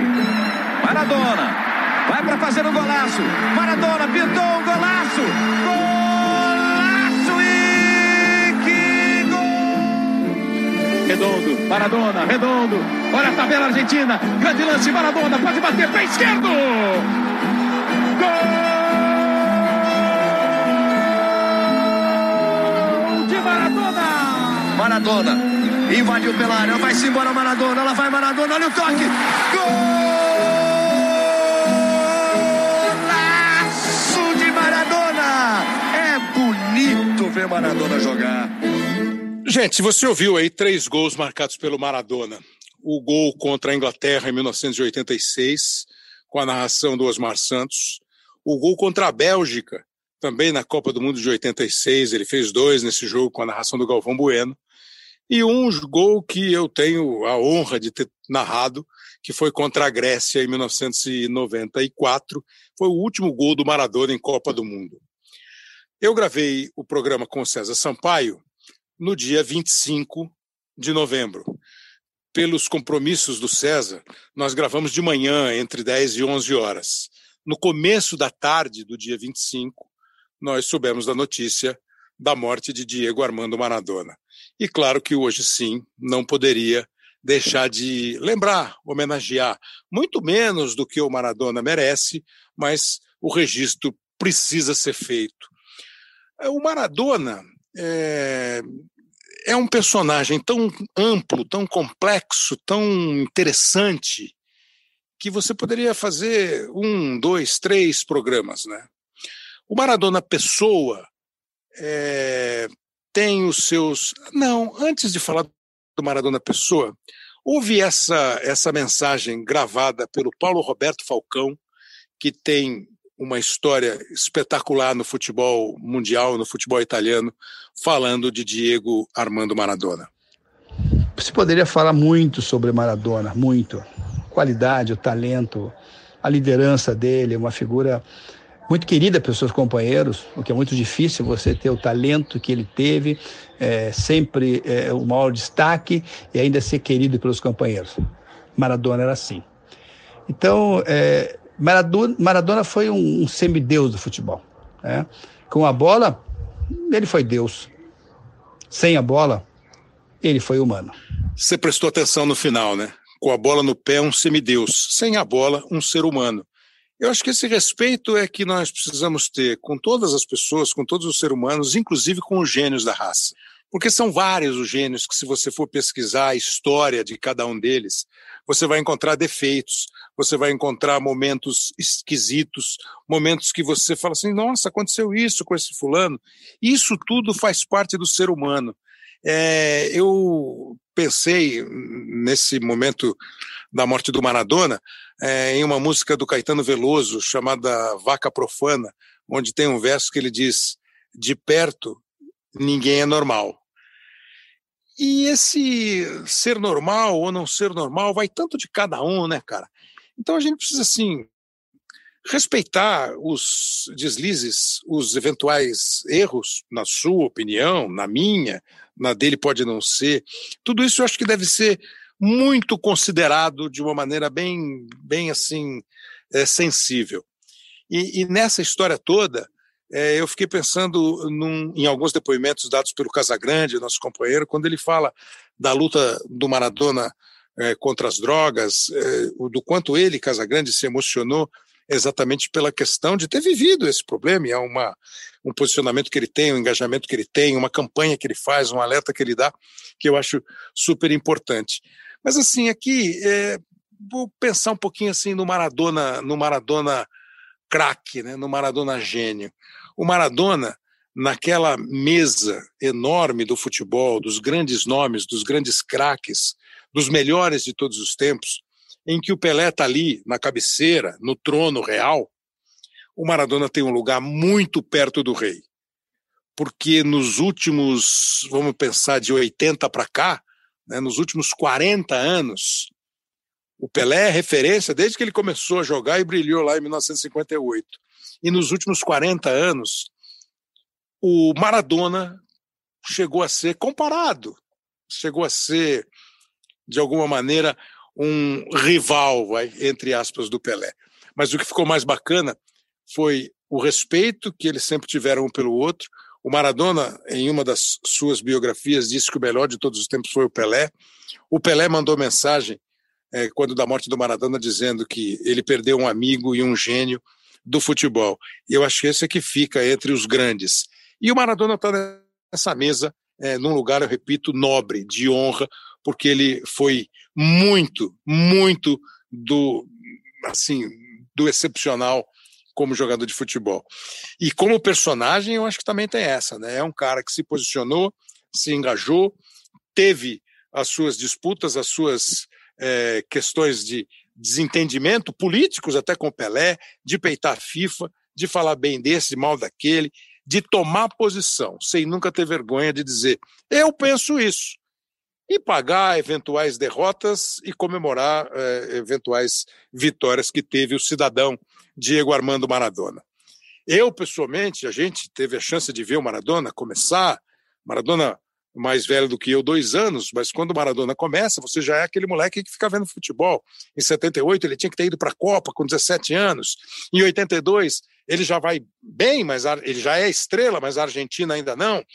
Maradona vai para fazer um golaço. Maradona pintou um golaço. Golaço Redondo, Maradona, Redondo. Olha a tabela argentina. Grande lance, Maradona pode bater pé esquerdo. Gol de Maradona. Maradona invadiu pela área, vai-se embora Maradona, ela vai Maradona, olha o toque. Gol! ver Maradona jogar. Gente, você ouviu aí três gols marcados pelo Maradona. O gol contra a Inglaterra em 1986, com a narração do Osmar Santos. O gol contra a Bélgica, também na Copa do Mundo de 86. Ele fez dois nesse jogo com a narração do Galvão Bueno. E um gol que eu tenho a honra de ter narrado, que foi contra a Grécia em 1994. Foi o último gol do Maradona em Copa do Mundo. Eu gravei o programa com César Sampaio no dia 25 de novembro. Pelos compromissos do César, nós gravamos de manhã, entre 10 e 11 horas. No começo da tarde do dia 25, nós soubemos da notícia da morte de Diego Armando Maradona. E claro que hoje sim não poderia deixar de lembrar, homenagear, muito menos do que o Maradona merece, mas o registro precisa ser feito. O Maradona é, é um personagem tão amplo, tão complexo, tão interessante, que você poderia fazer um, dois, três programas. Né? O Maradona Pessoa é, tem os seus. Não, antes de falar do Maradona Pessoa, houve essa, essa mensagem gravada pelo Paulo Roberto Falcão, que tem uma história espetacular no futebol mundial, no futebol italiano, falando de Diego Armando Maradona. Se poderia falar muito sobre Maradona, muito. Qualidade, o talento, a liderança dele, uma figura muito querida pelos seus companheiros, o que é muito difícil você ter o talento que ele teve, é, sempre é, o maior destaque e ainda ser querido pelos companheiros. Maradona era assim. Então, é, Maradona, Maradona foi um, um semideus do futebol. Né? Com a bola, ele foi Deus. Sem a bola, ele foi humano. Você prestou atenção no final, né? Com a bola no pé, um semideus. Sem a bola, um ser humano. Eu acho que esse respeito é que nós precisamos ter com todas as pessoas, com todos os seres humanos, inclusive com os gênios da raça. Porque são vários os gênios que, se você for pesquisar a história de cada um deles, você vai encontrar defeitos, você vai encontrar momentos esquisitos, momentos que você fala assim: nossa, aconteceu isso com esse fulano. Isso tudo faz parte do ser humano. É, eu pensei nesse momento da morte do Maradona é, em uma música do Caetano Veloso chamada Vaca Profana, onde tem um verso que ele diz: de perto ninguém é normal. E esse ser normal ou não ser normal vai tanto de cada um, né, cara? Então a gente precisa, assim, respeitar os deslizes, os eventuais erros, na sua opinião, na minha, na dele pode não ser. Tudo isso eu acho que deve ser muito considerado de uma maneira bem, bem assim, é, sensível. E, e, nessa história toda, é, eu fiquei pensando num, em alguns depoimentos dados pelo Casagrande, nosso companheiro, quando ele fala da luta do Maradona é, contra as drogas, é, do quanto ele, Casagrande, se emocionou exatamente pela questão de ter vivido esse problema, e é uma, um posicionamento que ele tem, um engajamento que ele tem, uma campanha que ele faz, um alerta que ele dá, que eu acho super importante. Mas assim, aqui é, vou pensar um pouquinho assim no Maradona, no Maradona craque, né, no Maradona gênio. O Maradona, naquela mesa enorme do futebol, dos grandes nomes, dos grandes craques, dos melhores de todos os tempos, em que o Pelé está ali na cabeceira, no trono real, o Maradona tem um lugar muito perto do rei. Porque nos últimos, vamos pensar, de 80 para cá, né, nos últimos 40 anos, o Pelé é referência desde que ele começou a jogar e brilhou lá em 1958. E nos últimos 40 anos, o Maradona chegou a ser comparado, chegou a ser, de alguma maneira, um rival, vai, entre aspas, do Pelé. Mas o que ficou mais bacana foi o respeito que eles sempre tiveram um pelo outro. O Maradona, em uma das suas biografias, disse que o melhor de todos os tempos foi o Pelé. O Pelé mandou mensagem é, quando da morte do Maradona dizendo que ele perdeu um amigo e um gênio do futebol. E eu acho que esse é que fica entre os grandes. E o Maradona está nessa mesa, é, num lugar, eu repito, nobre, de honra, porque ele foi muito, muito do assim do excepcional como jogador de futebol. E como personagem, eu acho que também tem essa, né? É um cara que se posicionou, se engajou, teve as suas disputas, as suas é, questões de desentendimento políticos até com Pelé, de peitar a FIFA, de falar bem desse, mal daquele, de tomar posição, sem nunca ter vergonha de dizer: eu penso isso e pagar eventuais derrotas e comemorar eh, eventuais vitórias que teve o cidadão Diego Armando Maradona. Eu, pessoalmente, a gente teve a chance de ver o Maradona começar. Maradona mais velho do que eu, dois anos, mas quando o Maradona começa, você já é aquele moleque que fica vendo futebol. Em 78, ele tinha que ter ido para a Copa com 17 anos. Em 82, ele já vai bem, mas ele já é estrela, mas a Argentina ainda não.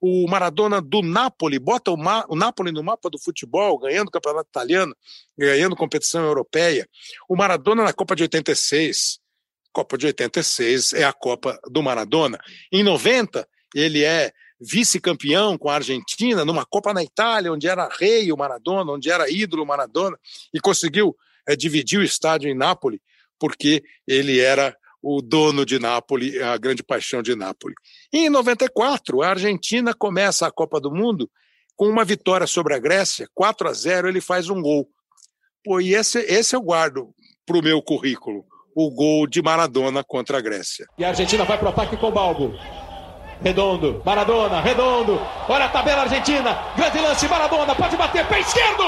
O Maradona do Napoli bota o, Ma, o Napoli no mapa do futebol, ganhando o campeonato italiano, ganhando competição europeia. O Maradona na Copa de 86. Copa de 86 é a Copa do Maradona. Em 90, ele é vice-campeão com a Argentina, numa Copa na Itália, onde era rei o Maradona, onde era ídolo o Maradona, e conseguiu é, dividir o estádio em Nápoles, porque ele era o dono de Nápoles, a grande paixão de Nápoles. Em 94, a Argentina começa a Copa do Mundo com uma vitória sobre a Grécia, 4 a 0, ele faz um gol. Pô, e esse, esse eu guardo para o meu currículo, o gol de Maradona contra a Grécia. E a Argentina vai para o ataque com o Balbo. Redondo, Maradona, Redondo, olha a tabela argentina, grande lance, Maradona, pode bater, pé esquerdo!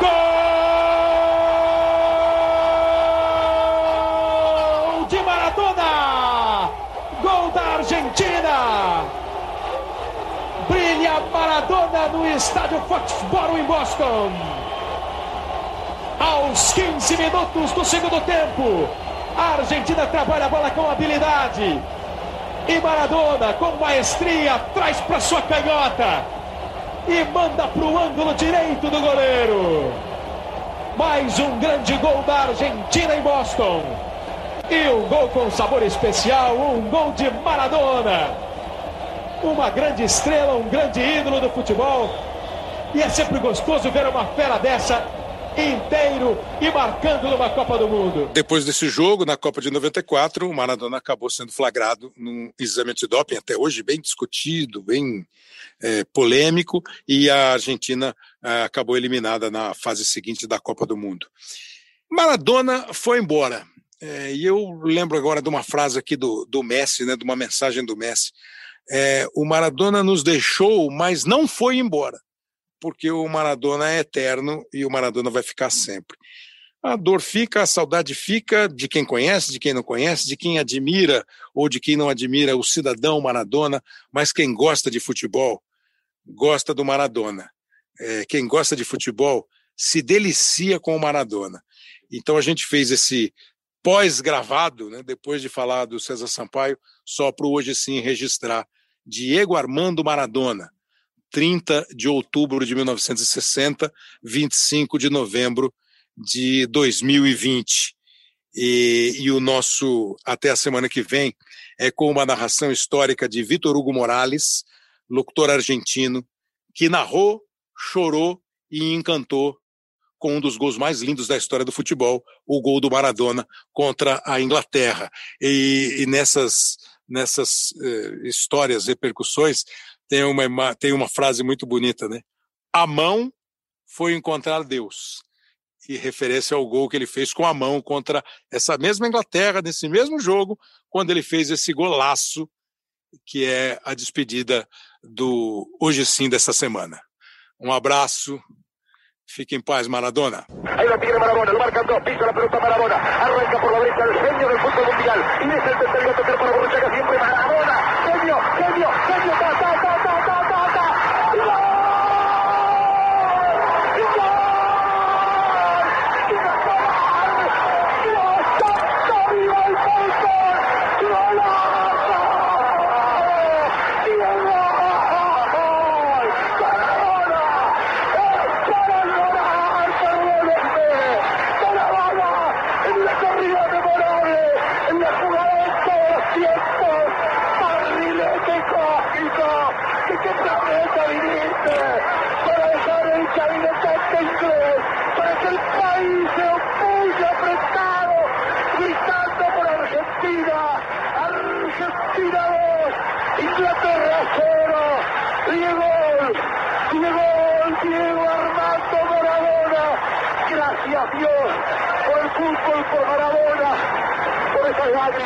Gol! Brilha Maradona no estádio Foxborough em Boston. Aos 15 minutos do segundo tempo, a Argentina trabalha a bola com habilidade. E Maradona, com maestria, traz para sua canhota e manda para o ângulo direito do goleiro. Mais um grande gol da Argentina em Boston. E um gol com sabor especial, um gol de Maradona. Uma grande estrela, um grande ídolo do futebol. E é sempre gostoso ver uma fera dessa inteiro e marcando numa Copa do Mundo. Depois desse jogo, na Copa de 94, o Maradona acabou sendo flagrado num exame de doping, até hoje bem discutido, bem é, polêmico, e a Argentina é, acabou eliminada na fase seguinte da Copa do Mundo. Maradona foi embora. É, e eu lembro agora de uma frase aqui do, do Messi, né, de uma mensagem do Messi. É, o Maradona nos deixou, mas não foi embora, porque o Maradona é eterno e o Maradona vai ficar sempre. a dor fica, a saudade fica de quem conhece, de quem não conhece, de quem admira ou de quem não admira o cidadão Maradona, mas quem gosta de futebol gosta do Maradona. É, quem gosta de futebol se delicia com o Maradona. Então a gente fez esse pós-gravado, né, depois de falar do César Sampaio, só para hoje sim registrar Diego Armando Maradona, 30 de outubro de 1960, 25 de novembro de 2020. E, e, o nosso até a semana que vem é com uma narração histórica de Vitor Hugo Morales, locutor argentino, que narrou, chorou e encantou com um dos gols mais lindos da história do futebol, o gol do Maradona contra a Inglaterra. E, e nessas, nessas eh, histórias, repercussões, tem uma, tem uma frase muito bonita, né? A mão foi encontrar Deus e referência ao gol que ele fez com a mão contra essa mesma Inglaterra, nesse mesmo jogo, quando ele fez esse golaço, que é a despedida do Hoje Sim dessa semana. Um abraço, fique em paz, Maradona. Aí lo tiene Maradona, lo marcan dos, pisa la pelota Maradona, arranca por la derecha el genio del fútbol mundial, y es el tercero tocar para Borruchaga, siempre Maradona,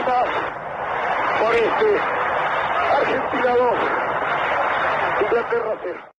lágrimas, por este Argentina 2, Inglaterra 0.